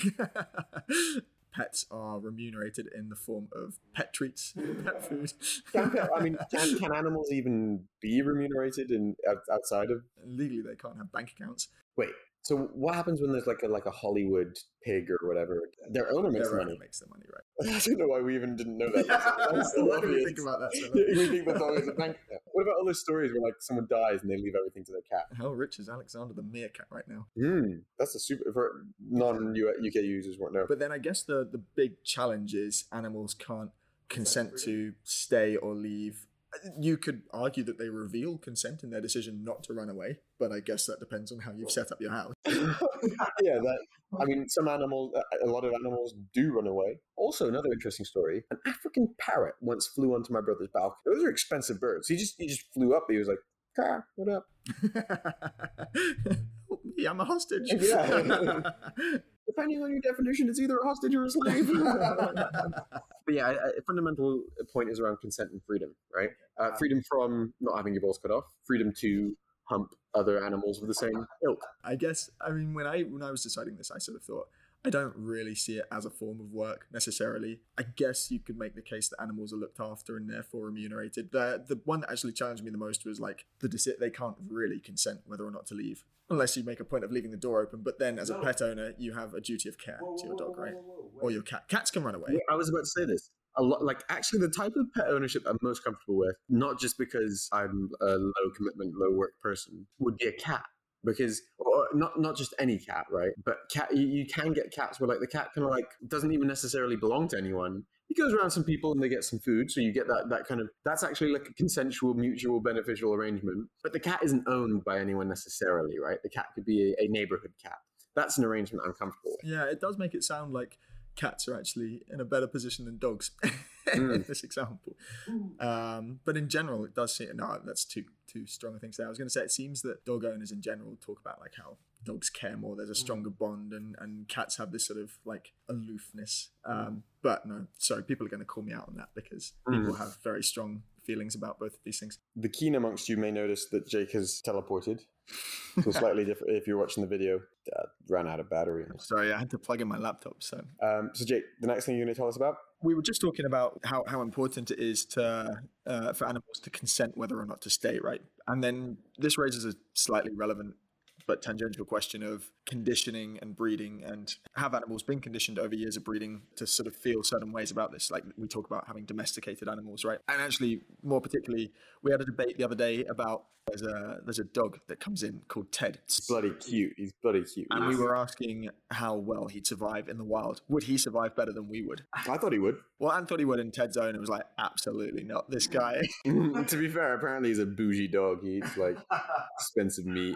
Pets are remunerated in the form of pet treats, pet food. I mean, can, can animals even be remunerated in outside of? legally they can't have bank accounts. Wait. So what happens when there's like a like a Hollywood pig or whatever? Their owner makes Their owner money. makes the money, right? I don't know why we even didn't know that. That's, so Why do we think about that so we think that's always a bank account. What about all those stories where like someone dies and they leave everything to their cat? How rich is Alexander the meerkat right now? Hmm, that's a super for non UK users won't know. But then I guess the the big challenge is animals can't consent to stay or leave. You could argue that they reveal consent in their decision not to run away, but I guess that depends on how you've set up your house. yeah, that. I mean, some animals, uh, a lot of animals do run away. Also, another interesting story: an African parrot once flew onto my brother's balcony. Those are expensive birds. He just he just flew up. He was like, "Car, what up?" yeah, I'm a hostage. Yeah. Depending on your definition, it's either a hostage or a slave. but yeah, a, a fundamental point is around consent and freedom, right? Uh, freedom from not having your balls cut off, freedom to hump other animals with the same ilk. I guess I mean when I when I was deciding this, I sort of thought I don't really see it as a form of work necessarily. I guess you could make the case that animals are looked after and therefore remunerated. The the one that actually challenged me the most was like the deci- they can't really consent whether or not to leave unless you make a point of leaving the door open. But then as a pet owner, you have a duty of care to your dog, right? Or your cat. Cats can run away. I was about to say this. A lot, like actually, the type of pet ownership I'm most comfortable with, not just because I'm a low commitment, low work person, would be a cat. Because or not not just any cat, right? But cat, you, you can get cats where like the cat kind of like doesn't even necessarily belong to anyone. He goes around some people and they get some food, so you get that that kind of that's actually like a consensual, mutual, beneficial arrangement. But the cat isn't owned by anyone necessarily, right? The cat could be a, a neighborhood cat. That's an arrangement I'm comfortable with. Yeah, it does make it sound like cats are actually in a better position than dogs in Mm. this example. Um, but in general, it does seem no, that's too too strong a thing to say. I was going to say it seems that dog owners in general talk about like how dogs care more. There's a stronger bond, and and cats have this sort of like aloofness. Um, but no, sorry, people are going to call me out on that because people have very strong feelings about both of these things. The keen amongst you may notice that Jake has teleported. So slightly different. If you're watching the video, uh, ran out of battery. Sorry, I had to plug in my laptop, so Um, so Jake, the next thing you're going to tell us about? we were just talking about how, how important it is to uh, for animals to consent whether or not to stay, right? And then this raises a slightly relevant but tangential question of conditioning and breeding and have animals been conditioned over years of breeding to sort of feel certain ways about this like we talk about having domesticated animals right and actually more particularly we had a debate the other day about there's a there's a dog that comes in called Ted. He's bloody cute. He's bloody cute. And we were asking how well he'd survive in the wild. Would he survive better than we would? I thought he would. Well, I thought he would in Ted's own. It was like, absolutely not. This guy. to be fair, apparently he's a bougie dog. He eats like expensive meat.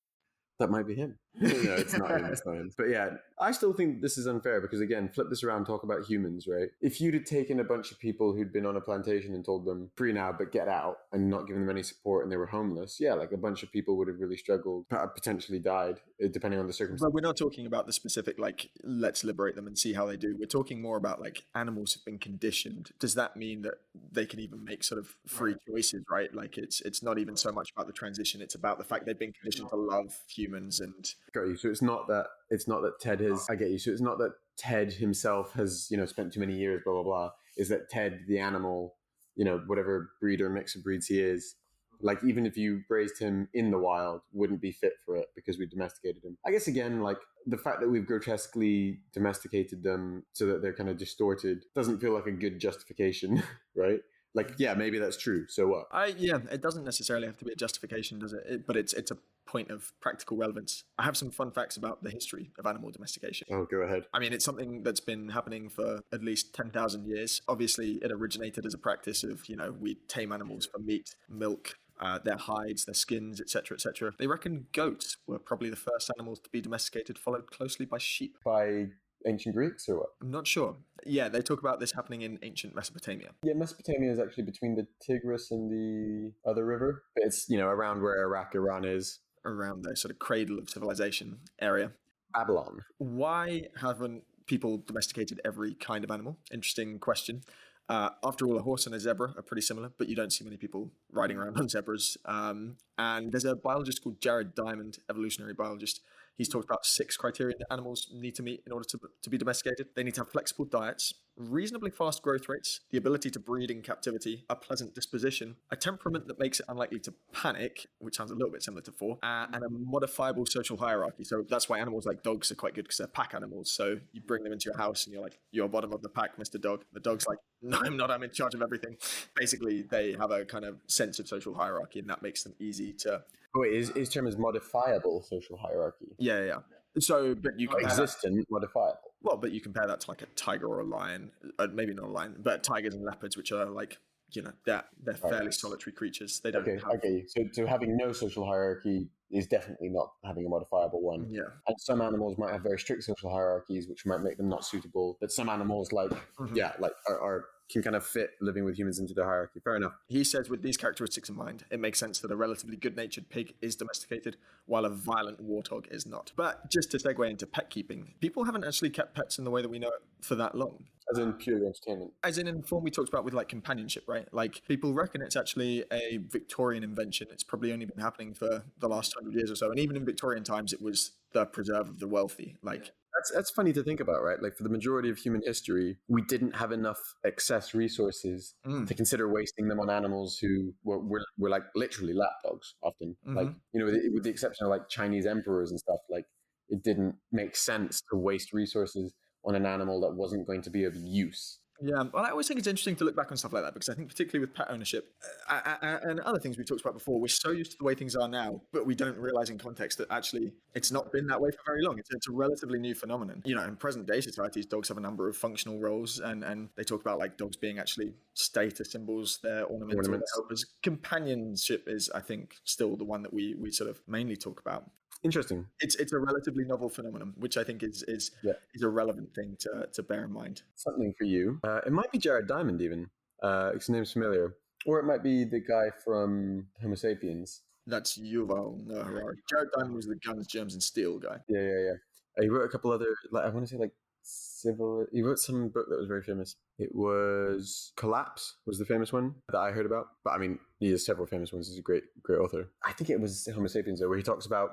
That might be him. no, it's not him. It's not him. But yeah, I still think this is unfair because again, flip this around, talk about humans, right? If you'd have taken a bunch of people who'd been on a plantation and told them free now, but get out, and not given them any support, and they were homeless, yeah, like a bunch of people would have really struggled, potentially died, uh, depending on the circumstances. But we're not talking about the specific like let's liberate them and see how they do. We're talking more about like animals have been conditioned. Does that mean that they can even make sort of free choices, right? Like it's it's not even so much about the transition; it's about the fact they've been conditioned to love humans and. Got you. So it's not that it's not that Ted has. Oh. I get you. So it's not that Ted himself has you know spent too many years. Blah blah blah. Is that Ted the animal? You know whatever breed or mix of breeds he is. Like even if you raised him in the wild, wouldn't be fit for it because we domesticated him. I guess again, like the fact that we've grotesquely domesticated them so that they're kind of distorted doesn't feel like a good justification, right? Like, yeah, maybe that's true. So what? I yeah, it doesn't necessarily have to be a justification, does it? it? But it's it's a point of practical relevance. I have some fun facts about the history of animal domestication. Oh, go ahead. I mean, it's something that's been happening for at least ten thousand years. Obviously, it originated as a practice of you know we tame animals for meat, milk, uh, their hides, their skins, etc., etc. They reckon goats were probably the first animals to be domesticated, followed closely by sheep. By ancient Greeks or what? I'm not sure. Yeah, they talk about this happening in ancient Mesopotamia. Yeah, Mesopotamia is actually between the Tigris and the other river. It's, you know, around where Iraq, Iran is. Around the sort of cradle of civilization area. Babylon. Why haven't people domesticated every kind of animal? Interesting question. Uh, after all, a horse and a zebra are pretty similar, but you don't see many people riding around on zebras. Um, and there's a biologist called Jared Diamond, evolutionary biologist, He's talked about six criteria that animals need to meet in order to, to be domesticated. They need to have flexible diets, reasonably fast growth rates, the ability to breed in captivity, a pleasant disposition, a temperament that makes it unlikely to panic, which sounds a little bit similar to four, uh, and a modifiable social hierarchy. So that's why animals like dogs are quite good because they're pack animals. So you bring them into your house and you're like, you're bottom of the pack, Mr. Dog. The dog's like, no, I'm not. I'm in charge of everything. Basically, they have a kind of sense of social hierarchy, and that makes them easy to Oh, wait, his, his term is modifiable social hierarchy. Yeah, yeah. So, but you compare existent, that, modifiable. Well, but you compare that to like a tiger or a lion, uh, maybe not a lion, but tigers and leopards, which are like you know they're they're right. fairly solitary creatures. They don't. Okay, have... okay. So, so having no social hierarchy is definitely not having a modifiable one. Yeah. And some animals might have very strict social hierarchies, which might make them not suitable. But some animals, like mm-hmm. yeah, like are, are can kind of fit living with humans into the hierarchy. Fair enough. He says, with these characteristics in mind, it makes sense that a relatively good natured pig is domesticated while a violent warthog is not. But just to segue into pet keeping, people haven't actually kept pets in the way that we know it for that long. As in purely entertainment. As in, in form we talked about with like companionship, right? Like people reckon it's actually a Victorian invention. It's probably only been happening for the last hundred years or so. And even in Victorian times, it was the preserve of the wealthy. Like that's that's funny to think about, right? Like for the majority of human history, we didn't have enough excess resources mm. to consider wasting them on animals who were, were, were like literally lapdogs often. Mm-hmm. Like you know, with the, with the exception of like Chinese emperors and stuff, like it didn't make sense to waste resources on an animal that wasn't going to be of use. Yeah, well, I always think it's interesting to look back on stuff like that because I think, particularly with pet ownership uh, uh, uh, and other things we talked about before, we're so used to the way things are now, but we don't realize in context that actually it's not been that way for very long. It's, it's a relatively new phenomenon. You know, in present day societies, dogs have a number of functional roles, and, and they talk about like dogs being actually status symbols, they're ornamental, Ornaments. helpers. Companionship is, I think, still the one that we we sort of mainly talk about. Interesting. It's it's a relatively novel phenomenon, which I think is is Yeah. is a relevant thing to to bear in mind. Something for you. Uh, it might be Jared Diamond, even. Uh, his name's familiar. Or it might be the guy from Homo sapiens. That's Yuval Noah Harari. Jared Diamond was the guns, germs, and steel guy. Yeah, yeah, yeah. Uh, he wrote a couple other, like I want to say, like civil. He wrote some book that was very famous. It was Collapse was the famous one that I heard about. But I mean, he has several famous ones. He's a great, great author. I think it was Homo sapiens though, where he talks about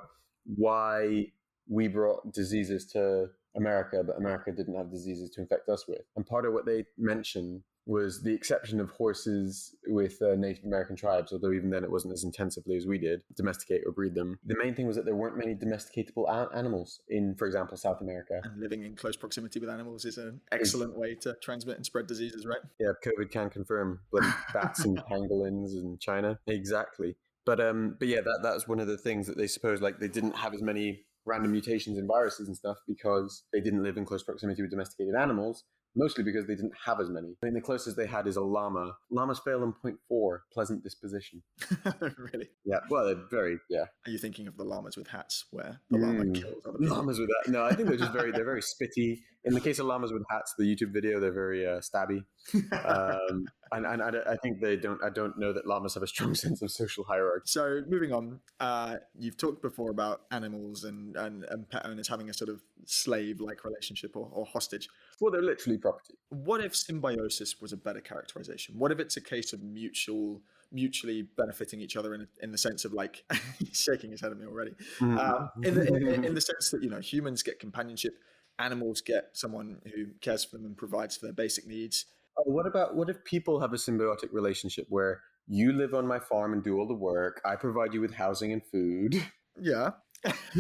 why we brought diseases to America, but America didn't have diseases to infect us with. And part of what they mentioned was the exception of horses with uh, Native American tribes, although even then it wasn't as intensively as we did, domesticate or breed them. The main thing was that there weren't many domesticatable a- animals in, for example, South America. And living in close proximity with animals is an excellent way to transmit and spread diseases, right? Yeah, COVID can confirm bloody bats and pangolins in China. Exactly. But um, but yeah, that that's one of the things that they suppose like they didn't have as many random mutations in viruses and stuff because they didn't live in close proximity with domesticated animals. Mostly because they didn't have as many. I mean, the closest they had is a llama. Llamas fail in point four, pleasant disposition. really? Yeah, well, they're very yeah. Are you thinking of the llamas with hats where the llama Mm. kills other people? Llamas with that? No, I think they're just very they're very spitty. In the case of llamas with hats, the YouTube video they're very uh, stabby. um, and, and I, I think they don't. I don't know that llamas have a strong sense of social hierarchy. So moving on, uh, you've talked before about animals and, and, and pet owners having a sort of slave-like relationship or, or hostage. Well, they're literally property. What if symbiosis was a better characterization? What if it's a case of mutual, mutually benefiting each other in, in the sense of like he's shaking his head at me already. Um, in, the, in, in the sense that you know humans get companionship, animals get someone who cares for them and provides for their basic needs. Oh, what about what if people have a symbiotic relationship where you live on my farm and do all the work, I provide you with housing and food, Yeah.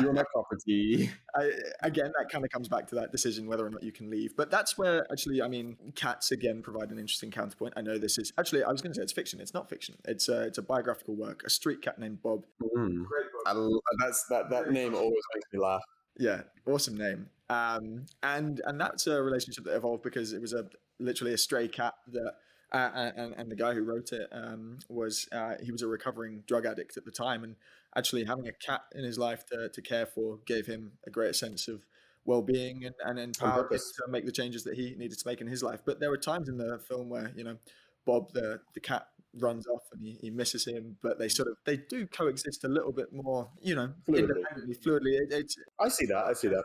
you're my property. I, again, that kind of comes back to that decision whether or not you can leave. But that's where actually, I mean, cats again provide an interesting counterpoint. I know this is actually, I was going to say it's fiction. It's not fiction. It's a, it's a biographical work. A street cat named Bob. Mm. I l- that's that that name always makes me laugh. Yeah, awesome name. Um, and and that's a relationship that evolved because it was a literally a stray cat that. Uh, and, and the guy who wrote it um, was uh, he was a recovering drug addict at the time, and actually having a cat in his life to, to care for gave him a greater sense of well-being and, and empowered him to make the changes that he needed to make in his life. But there were times in the film where you know Bob the the cat runs off and he, he misses him, but they sort of they do coexist a little bit more, you know, Fluidly. independently, fluidly. It, it's I see that. I see that.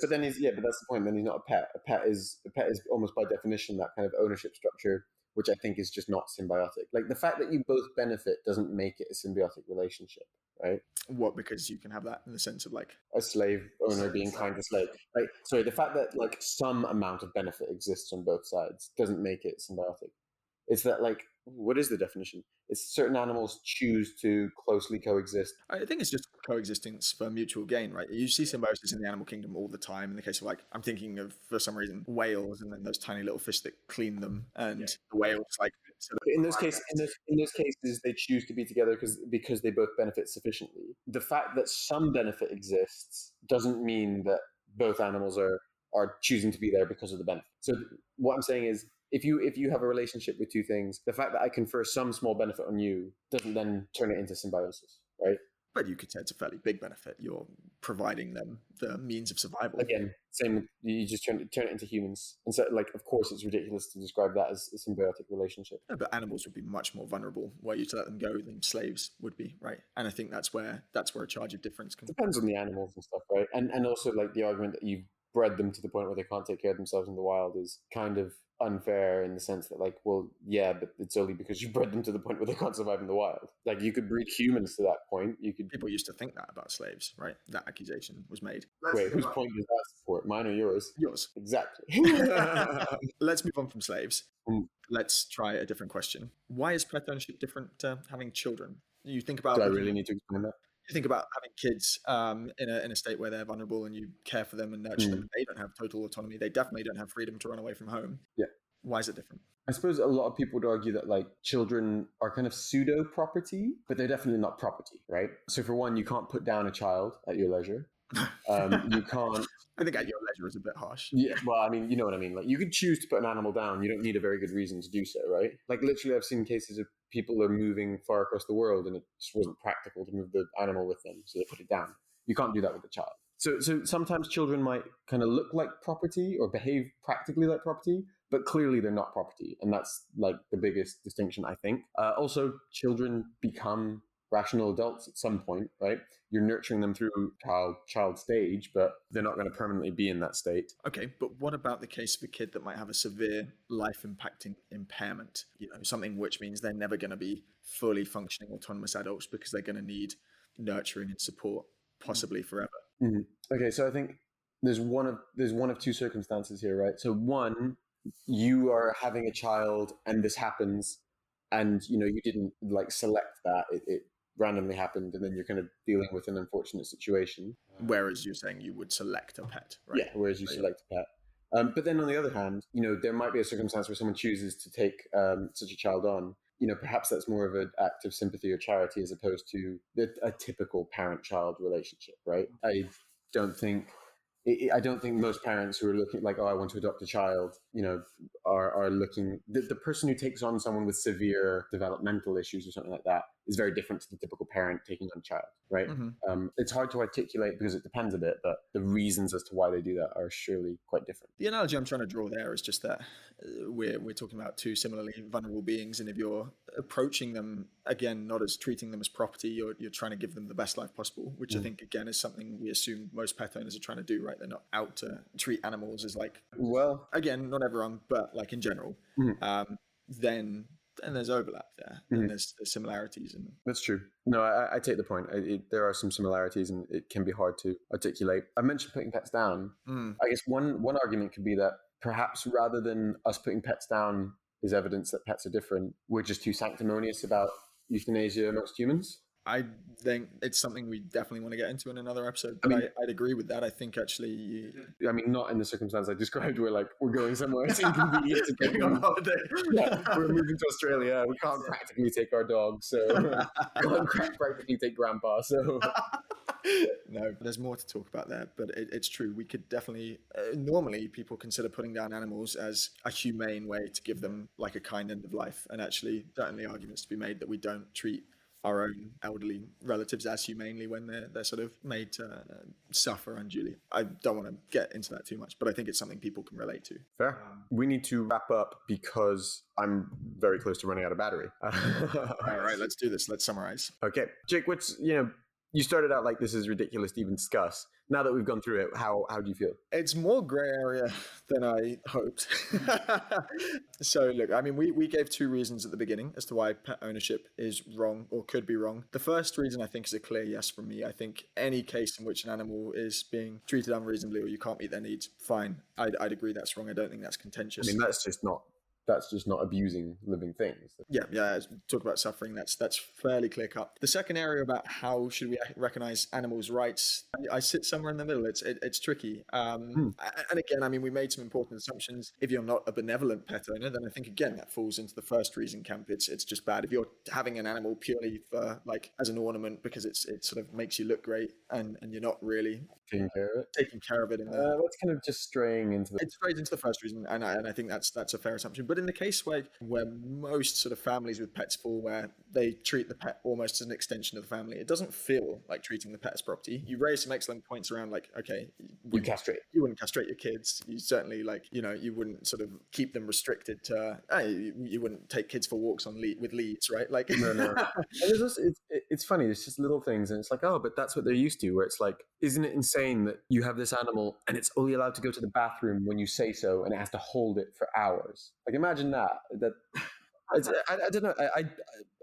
But then he's yeah, but that's the point. Then he's not a pet. A pet is a pet is almost by definition that kind of ownership structure, which I think is just not symbiotic. Like the fact that you both benefit doesn't make it a symbiotic relationship, right? what because you can have that in the sense of like A slave owner being kind to slave, right? Sorry, the fact that like some amount of benefit exists on both sides doesn't make it symbiotic. It's that like what is the definition? It's certain animals choose to closely coexist. I think it's just coexistence for mutual gain, right? You see symbiosis in the animal kingdom all the time. In the case of like, I'm thinking of for some reason whales, and then those tiny little fish that clean them, and the whales like. Sort of, in those cases, in those, in those cases, they choose to be together because because they both benefit sufficiently. The fact that some benefit exists doesn't mean that both animals are are choosing to be there because of the benefit. So what I'm saying is, if you if you have a relationship with two things, the fact that I confer some small benefit on you doesn't then turn it into symbiosis, right? but you could say it's a fairly big benefit. You're providing them the means of survival. Again, same. You just turn it, turn it into humans, and so like, of course, it's ridiculous to describe that as a symbiotic relationship. No, but animals would be much more vulnerable were you to let them go than slaves would be, right? And I think that's where that's where a charge of difference can. depends on the animals and stuff, right? And and also like the argument that you've bred them to the point where they can't take care of themselves in the wild is kind of unfair in the sense that like, well, yeah, but it's only because you bred them to the point where they can't survive in the wild. Like you could breed humans to that point. You could People used to think that about slaves, right? That accusation was made. wait, whose point does that support? Mine or yours? Yours. Exactly. Let's move on from slaves. Mm. Let's try a different question. Why is pet ownership different to having children? You think about Do I really need to explain that? You think about having kids um, in a in a state where they're vulnerable and you care for them and nurture Mm. them. They don't have total autonomy. They definitely don't have freedom to run away from home. Yeah. Why is it different? I suppose a lot of people would argue that like children are kind of pseudo property, but they're definitely not property, right? So for one, you can't put down a child at your leisure. Um, you can't. I think at your leisure is a bit harsh. Yeah, well, I mean, you know what I mean. Like, you could choose to put an animal down. You don't need a very good reason to do so, right? Like, literally, I've seen cases of people are moving far across the world, and it just wasn't practical to move the animal with them, so they put it down. You can't do that with a child. So, so sometimes children might kind of look like property or behave practically like property, but clearly they're not property, and that's like the biggest distinction, I think. Uh, also, children become rational adults at some point, right? You're nurturing them through child child stage, but they're not going to permanently be in that state. Okay, but what about the case of a kid that might have a severe life impacting impairment? You know, something which means they're never going to be fully functioning autonomous adults because they're going to need nurturing and support possibly forever. Mm-hmm. Okay, so I think there's one of there's one of two circumstances here, right? So one, you are having a child and this happens and you know you didn't like select that it, it randomly happened and then you're kind of dealing with an unfortunate situation. Whereas you're saying you would select a pet right? Yeah whereas you select a pet. Um, but then on the other hand you know there might be a circumstance where someone chooses to take um, such a child on. You know perhaps that's more of an act of sympathy or charity as opposed to the, a typical parent-child relationship right? I don't think I don't think most parents who are looking like, oh, I want to adopt a child, you know, are, are looking. The, the person who takes on someone with severe developmental issues or something like that is very different to the typical parent taking on a child, right? Mm-hmm. Um, it's hard to articulate because it depends a bit, but the reasons as to why they do that are surely quite different. The analogy I'm trying to draw there is just that uh, we're, we're talking about two similarly vulnerable beings, and if you're approaching them again, not as treating them as property, you're, you're trying to give them the best life possible, which mm. I think again is something we assume most pet owners are trying to do, right? They're not out to treat animals as like, well, again, not everyone, but like in general. Mm. Um, then and there's overlap there mm-hmm. and there's, there's, similarities and that's true. No i, I take the point. I, it, there are some similarities and it can be hard to articulate. I mentioned putting pets down. Mm. i guess one one argument could be that perhaps rather than us putting pets down is evidence that pets are different we're just too sanctimonious about euthanasia amongst humans I think it's something we definitely want to get into in another episode. But I mean, I, would agree with that. I think actually, you... I mean, not in the circumstance I described, where like we're going somewhere it's inconvenient to get on holiday. Yeah, we're moving to Australia. We can't practically take our dog, so we can't practically take grandpa. So no, there's more to talk about there. But it, it's true. We could definitely uh, normally people consider putting down animals as a humane way to give them like a kind end of life, and actually, certainly arguments to be made that we don't treat our own elderly relatives as humanely when they're they're sort of made to uh, suffer unduly. I don't want to get into that too much, but I think it's something people can relate to. Fair. We need to wrap up because I'm very close to running out of battery. All right, let's do this. Let's summarize. Okay, Jake. What's you know you started out like this is ridiculous to even discuss. Now that we've gone through it, how how do you feel? It's more grey area than I hoped. so look, I mean, we we gave two reasons at the beginning as to why pet ownership is wrong or could be wrong. The first reason I think is a clear yes from me. I think any case in which an animal is being treated unreasonably or you can't meet their needs, fine. I'd, I'd agree that's wrong. I don't think that's contentious. I mean, that's just not that's just not abusing living things. Yeah, yeah. Talk about suffering. That's that's fairly clear cut. The second area about how should we recognize animals' rights, I, sit somewhere in the middle. It's it, it's tricky. Um, hmm. And again, I mean, we made some important assumptions. If you're not a benevolent pet owner, then I think again that falls into the first reason camp. It's it's just bad. If you're having an animal purely for like as an ornament because it's it sort of makes you look great, and and you're not really taking care of it, taking care of it in the, uh, that's kind of just straying into the. It's straight into the first reason, and I, and I think that's that's a fair assumption. But in the case where where most sort of families with pets fall, where they treat the pet almost as an extension of the family, it doesn't feel like treating the pet as property. You raise some excellent points around like, okay, you castrate. You wouldn't castrate your kids. You certainly like, you know, you wouldn't sort of keep them restricted to. Uh, you, you, wouldn't take kids for walks on lead with leads, right? Like, no, no. it's, just, it's, it's funny. It's just little things, and it's like, oh, but that's what they're used to. Where it's like, isn't it insane that you have this animal and it's only allowed to go to the bathroom when you say so, and it has to hold it for hours? Like, imagine that. That I, I, don't know. I, I,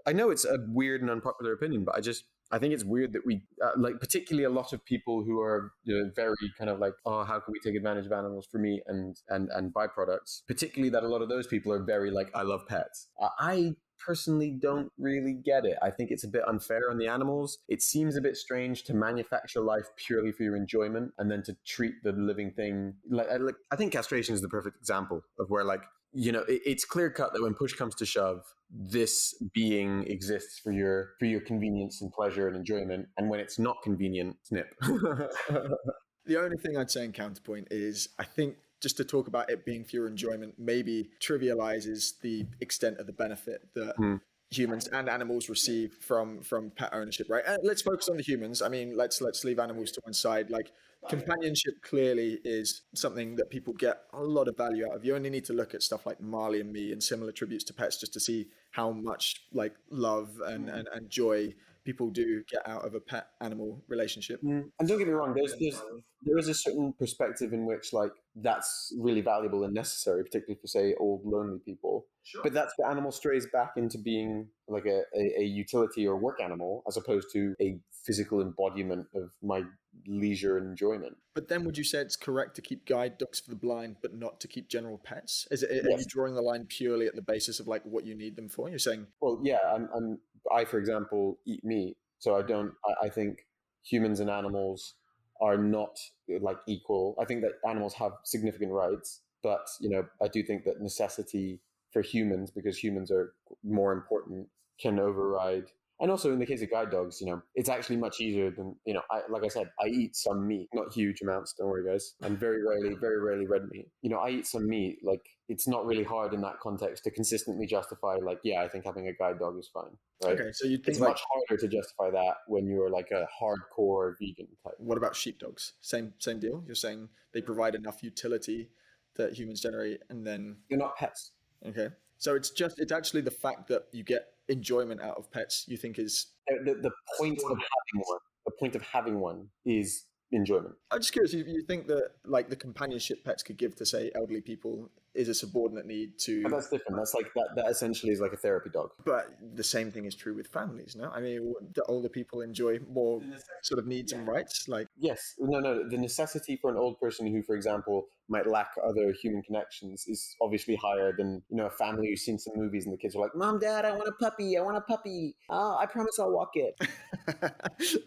I know it's a weird and unpopular opinion, but I just I think it's weird that we uh, like, particularly a lot of people who are you know, very kind of like, oh, how can we take advantage of animals for meat and and and byproducts? Particularly that a lot of those people are very like, I love pets. I personally don't really get it. I think it's a bit unfair on the animals. It seems a bit strange to manufacture life purely for your enjoyment and then to treat the living thing like, I think castration is the perfect example of where like you know, it, it's clear cut that when push comes to shove, this being exists for your for your convenience and pleasure and enjoyment, and when it's not convenient, snip. the only thing I'd say in counterpoint is I think just to talk about it being for your enjoyment maybe trivializes the extent of the benefit that Hmm. humans and animals receive from from pet ownership right? And let's focus on the humans. I mean let's let's leave animals to one side. Like companionship clearly is something that people get a lot of value out of. You only need to look at stuff like marley and me and similar tributes to pets just to see how much like love and and, and joy people do get out of a pet animal relationship Mm, And don't get me wrong, there's there's there is a certain perspective in which like that's really valuable and necessary, particularly for say old lonely people. But that's the animal strays back into being like a, a, a utility or work animal as opposed to a physical embodiment of my leisure and enjoyment. But then, would you say it's correct to keep guide dogs for the blind, but not to keep general pets? Is it? Are you drawing the line purely at the basis of like what you need them for? You're saying, Well, yeah, I'm, I'm I for example eat meat, so I don't. I, I think humans and animals are not like equal. I think that animals have significant rights, but you know, I do think that necessity for humans, because humans are more important, can override. And also in the case of guide dogs, you know, it's actually much easier than you know. I, like I said, I eat some meat, not huge amounts. Don't worry, guys. And very rarely, very rarely red meat. You know, I eat some meat. Like it's not really hard in that context to consistently justify. Like, yeah, I think having a guide dog is fine. Right? okay, so you It's like, much harder to justify that when you're like a hardcore vegan type. what about sheepdogs? Same same deal. You're saying they provide enough utility that humans generate, and then They're not pets. okay, so it's just it's actually the fact that you get enjoyment out of pets. You think is uh, The, the, the point of having one, the point of having one is enjoyment. I'm just curious. You, you think that like the companionship pets could give to say elderly people is a subordinate need to But that's different. That's like that. That essentially is like a therapy dog. But the same thing is true with families, no? I mean, the older people enjoy more sort of needs and rights. Like, Yes, no, no. The necessity for an old person who, for example, might lack other human connections is obviously higher than you know a family who's seen some movies and the kids are like, "Mom, Dad, I want a puppy. I want a puppy. Oh, I promise I'll walk it."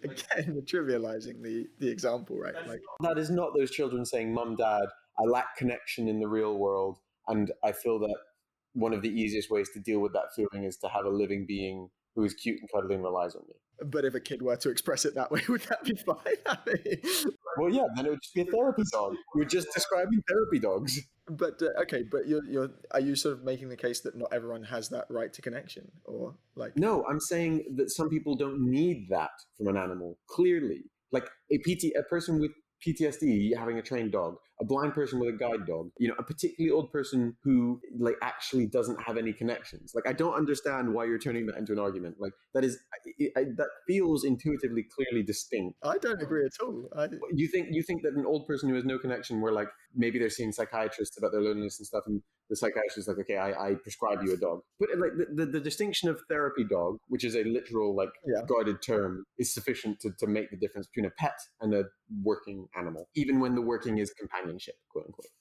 again, trivializing the the example, right? Like, that is not those children saying, "Mom, Dad, I lack connection in the real world, and I feel that one of the easiest ways to deal with that feeling is to have a living being who is cute and cuddly and relies on me." but if a kid were to express it that way, would that be fine? Well, yeah, then it would just be a therapy dog. You're just describing therapy dogs. but uh, okay, but you're you're are you sort of making the case that not everyone has that right to connection, or like? No, I'm saying that some people don't need that from an animal. Clearly, like a PT, a person with PTSD having a trained dog, a blind person with a guide dog, you know, a particularly old person who like actually doesn't have any connections. Like, I don't understand why you're turning that into an argument. Like, that is I, I, that feels intuitively clearly distinct. I don't agree at all. I, You think you think that an old person who has no connection, where like maybe they're seeing psychiatrists about their loneliness and stuff, and the psychiatrist is like, okay, I, I prescribe you a dog. But uh, like the, the, the distinction of therapy dog, which is a literal like Yeah. guarded term, is sufficient to, to make the difference between a pet and a working animal, even when the working is companionship, quote unquote.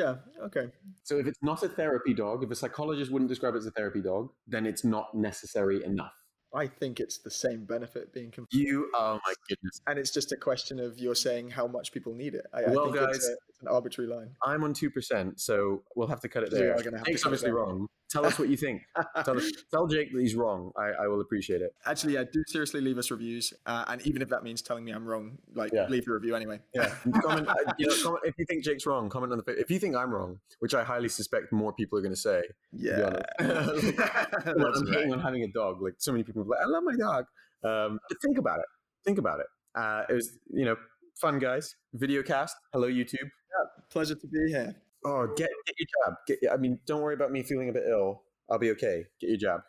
yeah. Okay. So if it's not a therapy dog, if a psychologist wouldn't describe it as a therapy dog, then it's not necessary enough. I think it's the same benefit being. Com- You, oh my goodness. and it's just a question of you're saying how much people need it. I, Well, I think it's, guys- a, it's an arbitrary line. I'm on two percent, so we'll have to cut it We there. are gonna have to Jake's cut it obviously wrong. Tell us what you think. tell, us, tell Jake that he's wrong. I, I will appreciate it. Actually, yeah, do seriously leave us reviews, uh, and even if that means telling me I'm wrong, like Yeah. leave the review anyway. Yeah, comment, uh, you know, comment, if you think Jake's wrong, comment on the. If you think I'm wrong, which I highly suspect more people are going to say. Yeah. That's I'm hating on having a dog. Like so many people, are like I love my dog. Um, but think about it. Think about it. Uh, it was you know fun, guys. Video cast. Hello, YouTube. Yeah, Pleasure to be here. Oh, get get your job. Get, I mean, don't worry about me feeling a bit ill. I'll be okay. Get your job.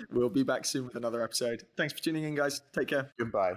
we'll be back soon with another episode. Thanks for tuning in, guys. Take care. Goodbye.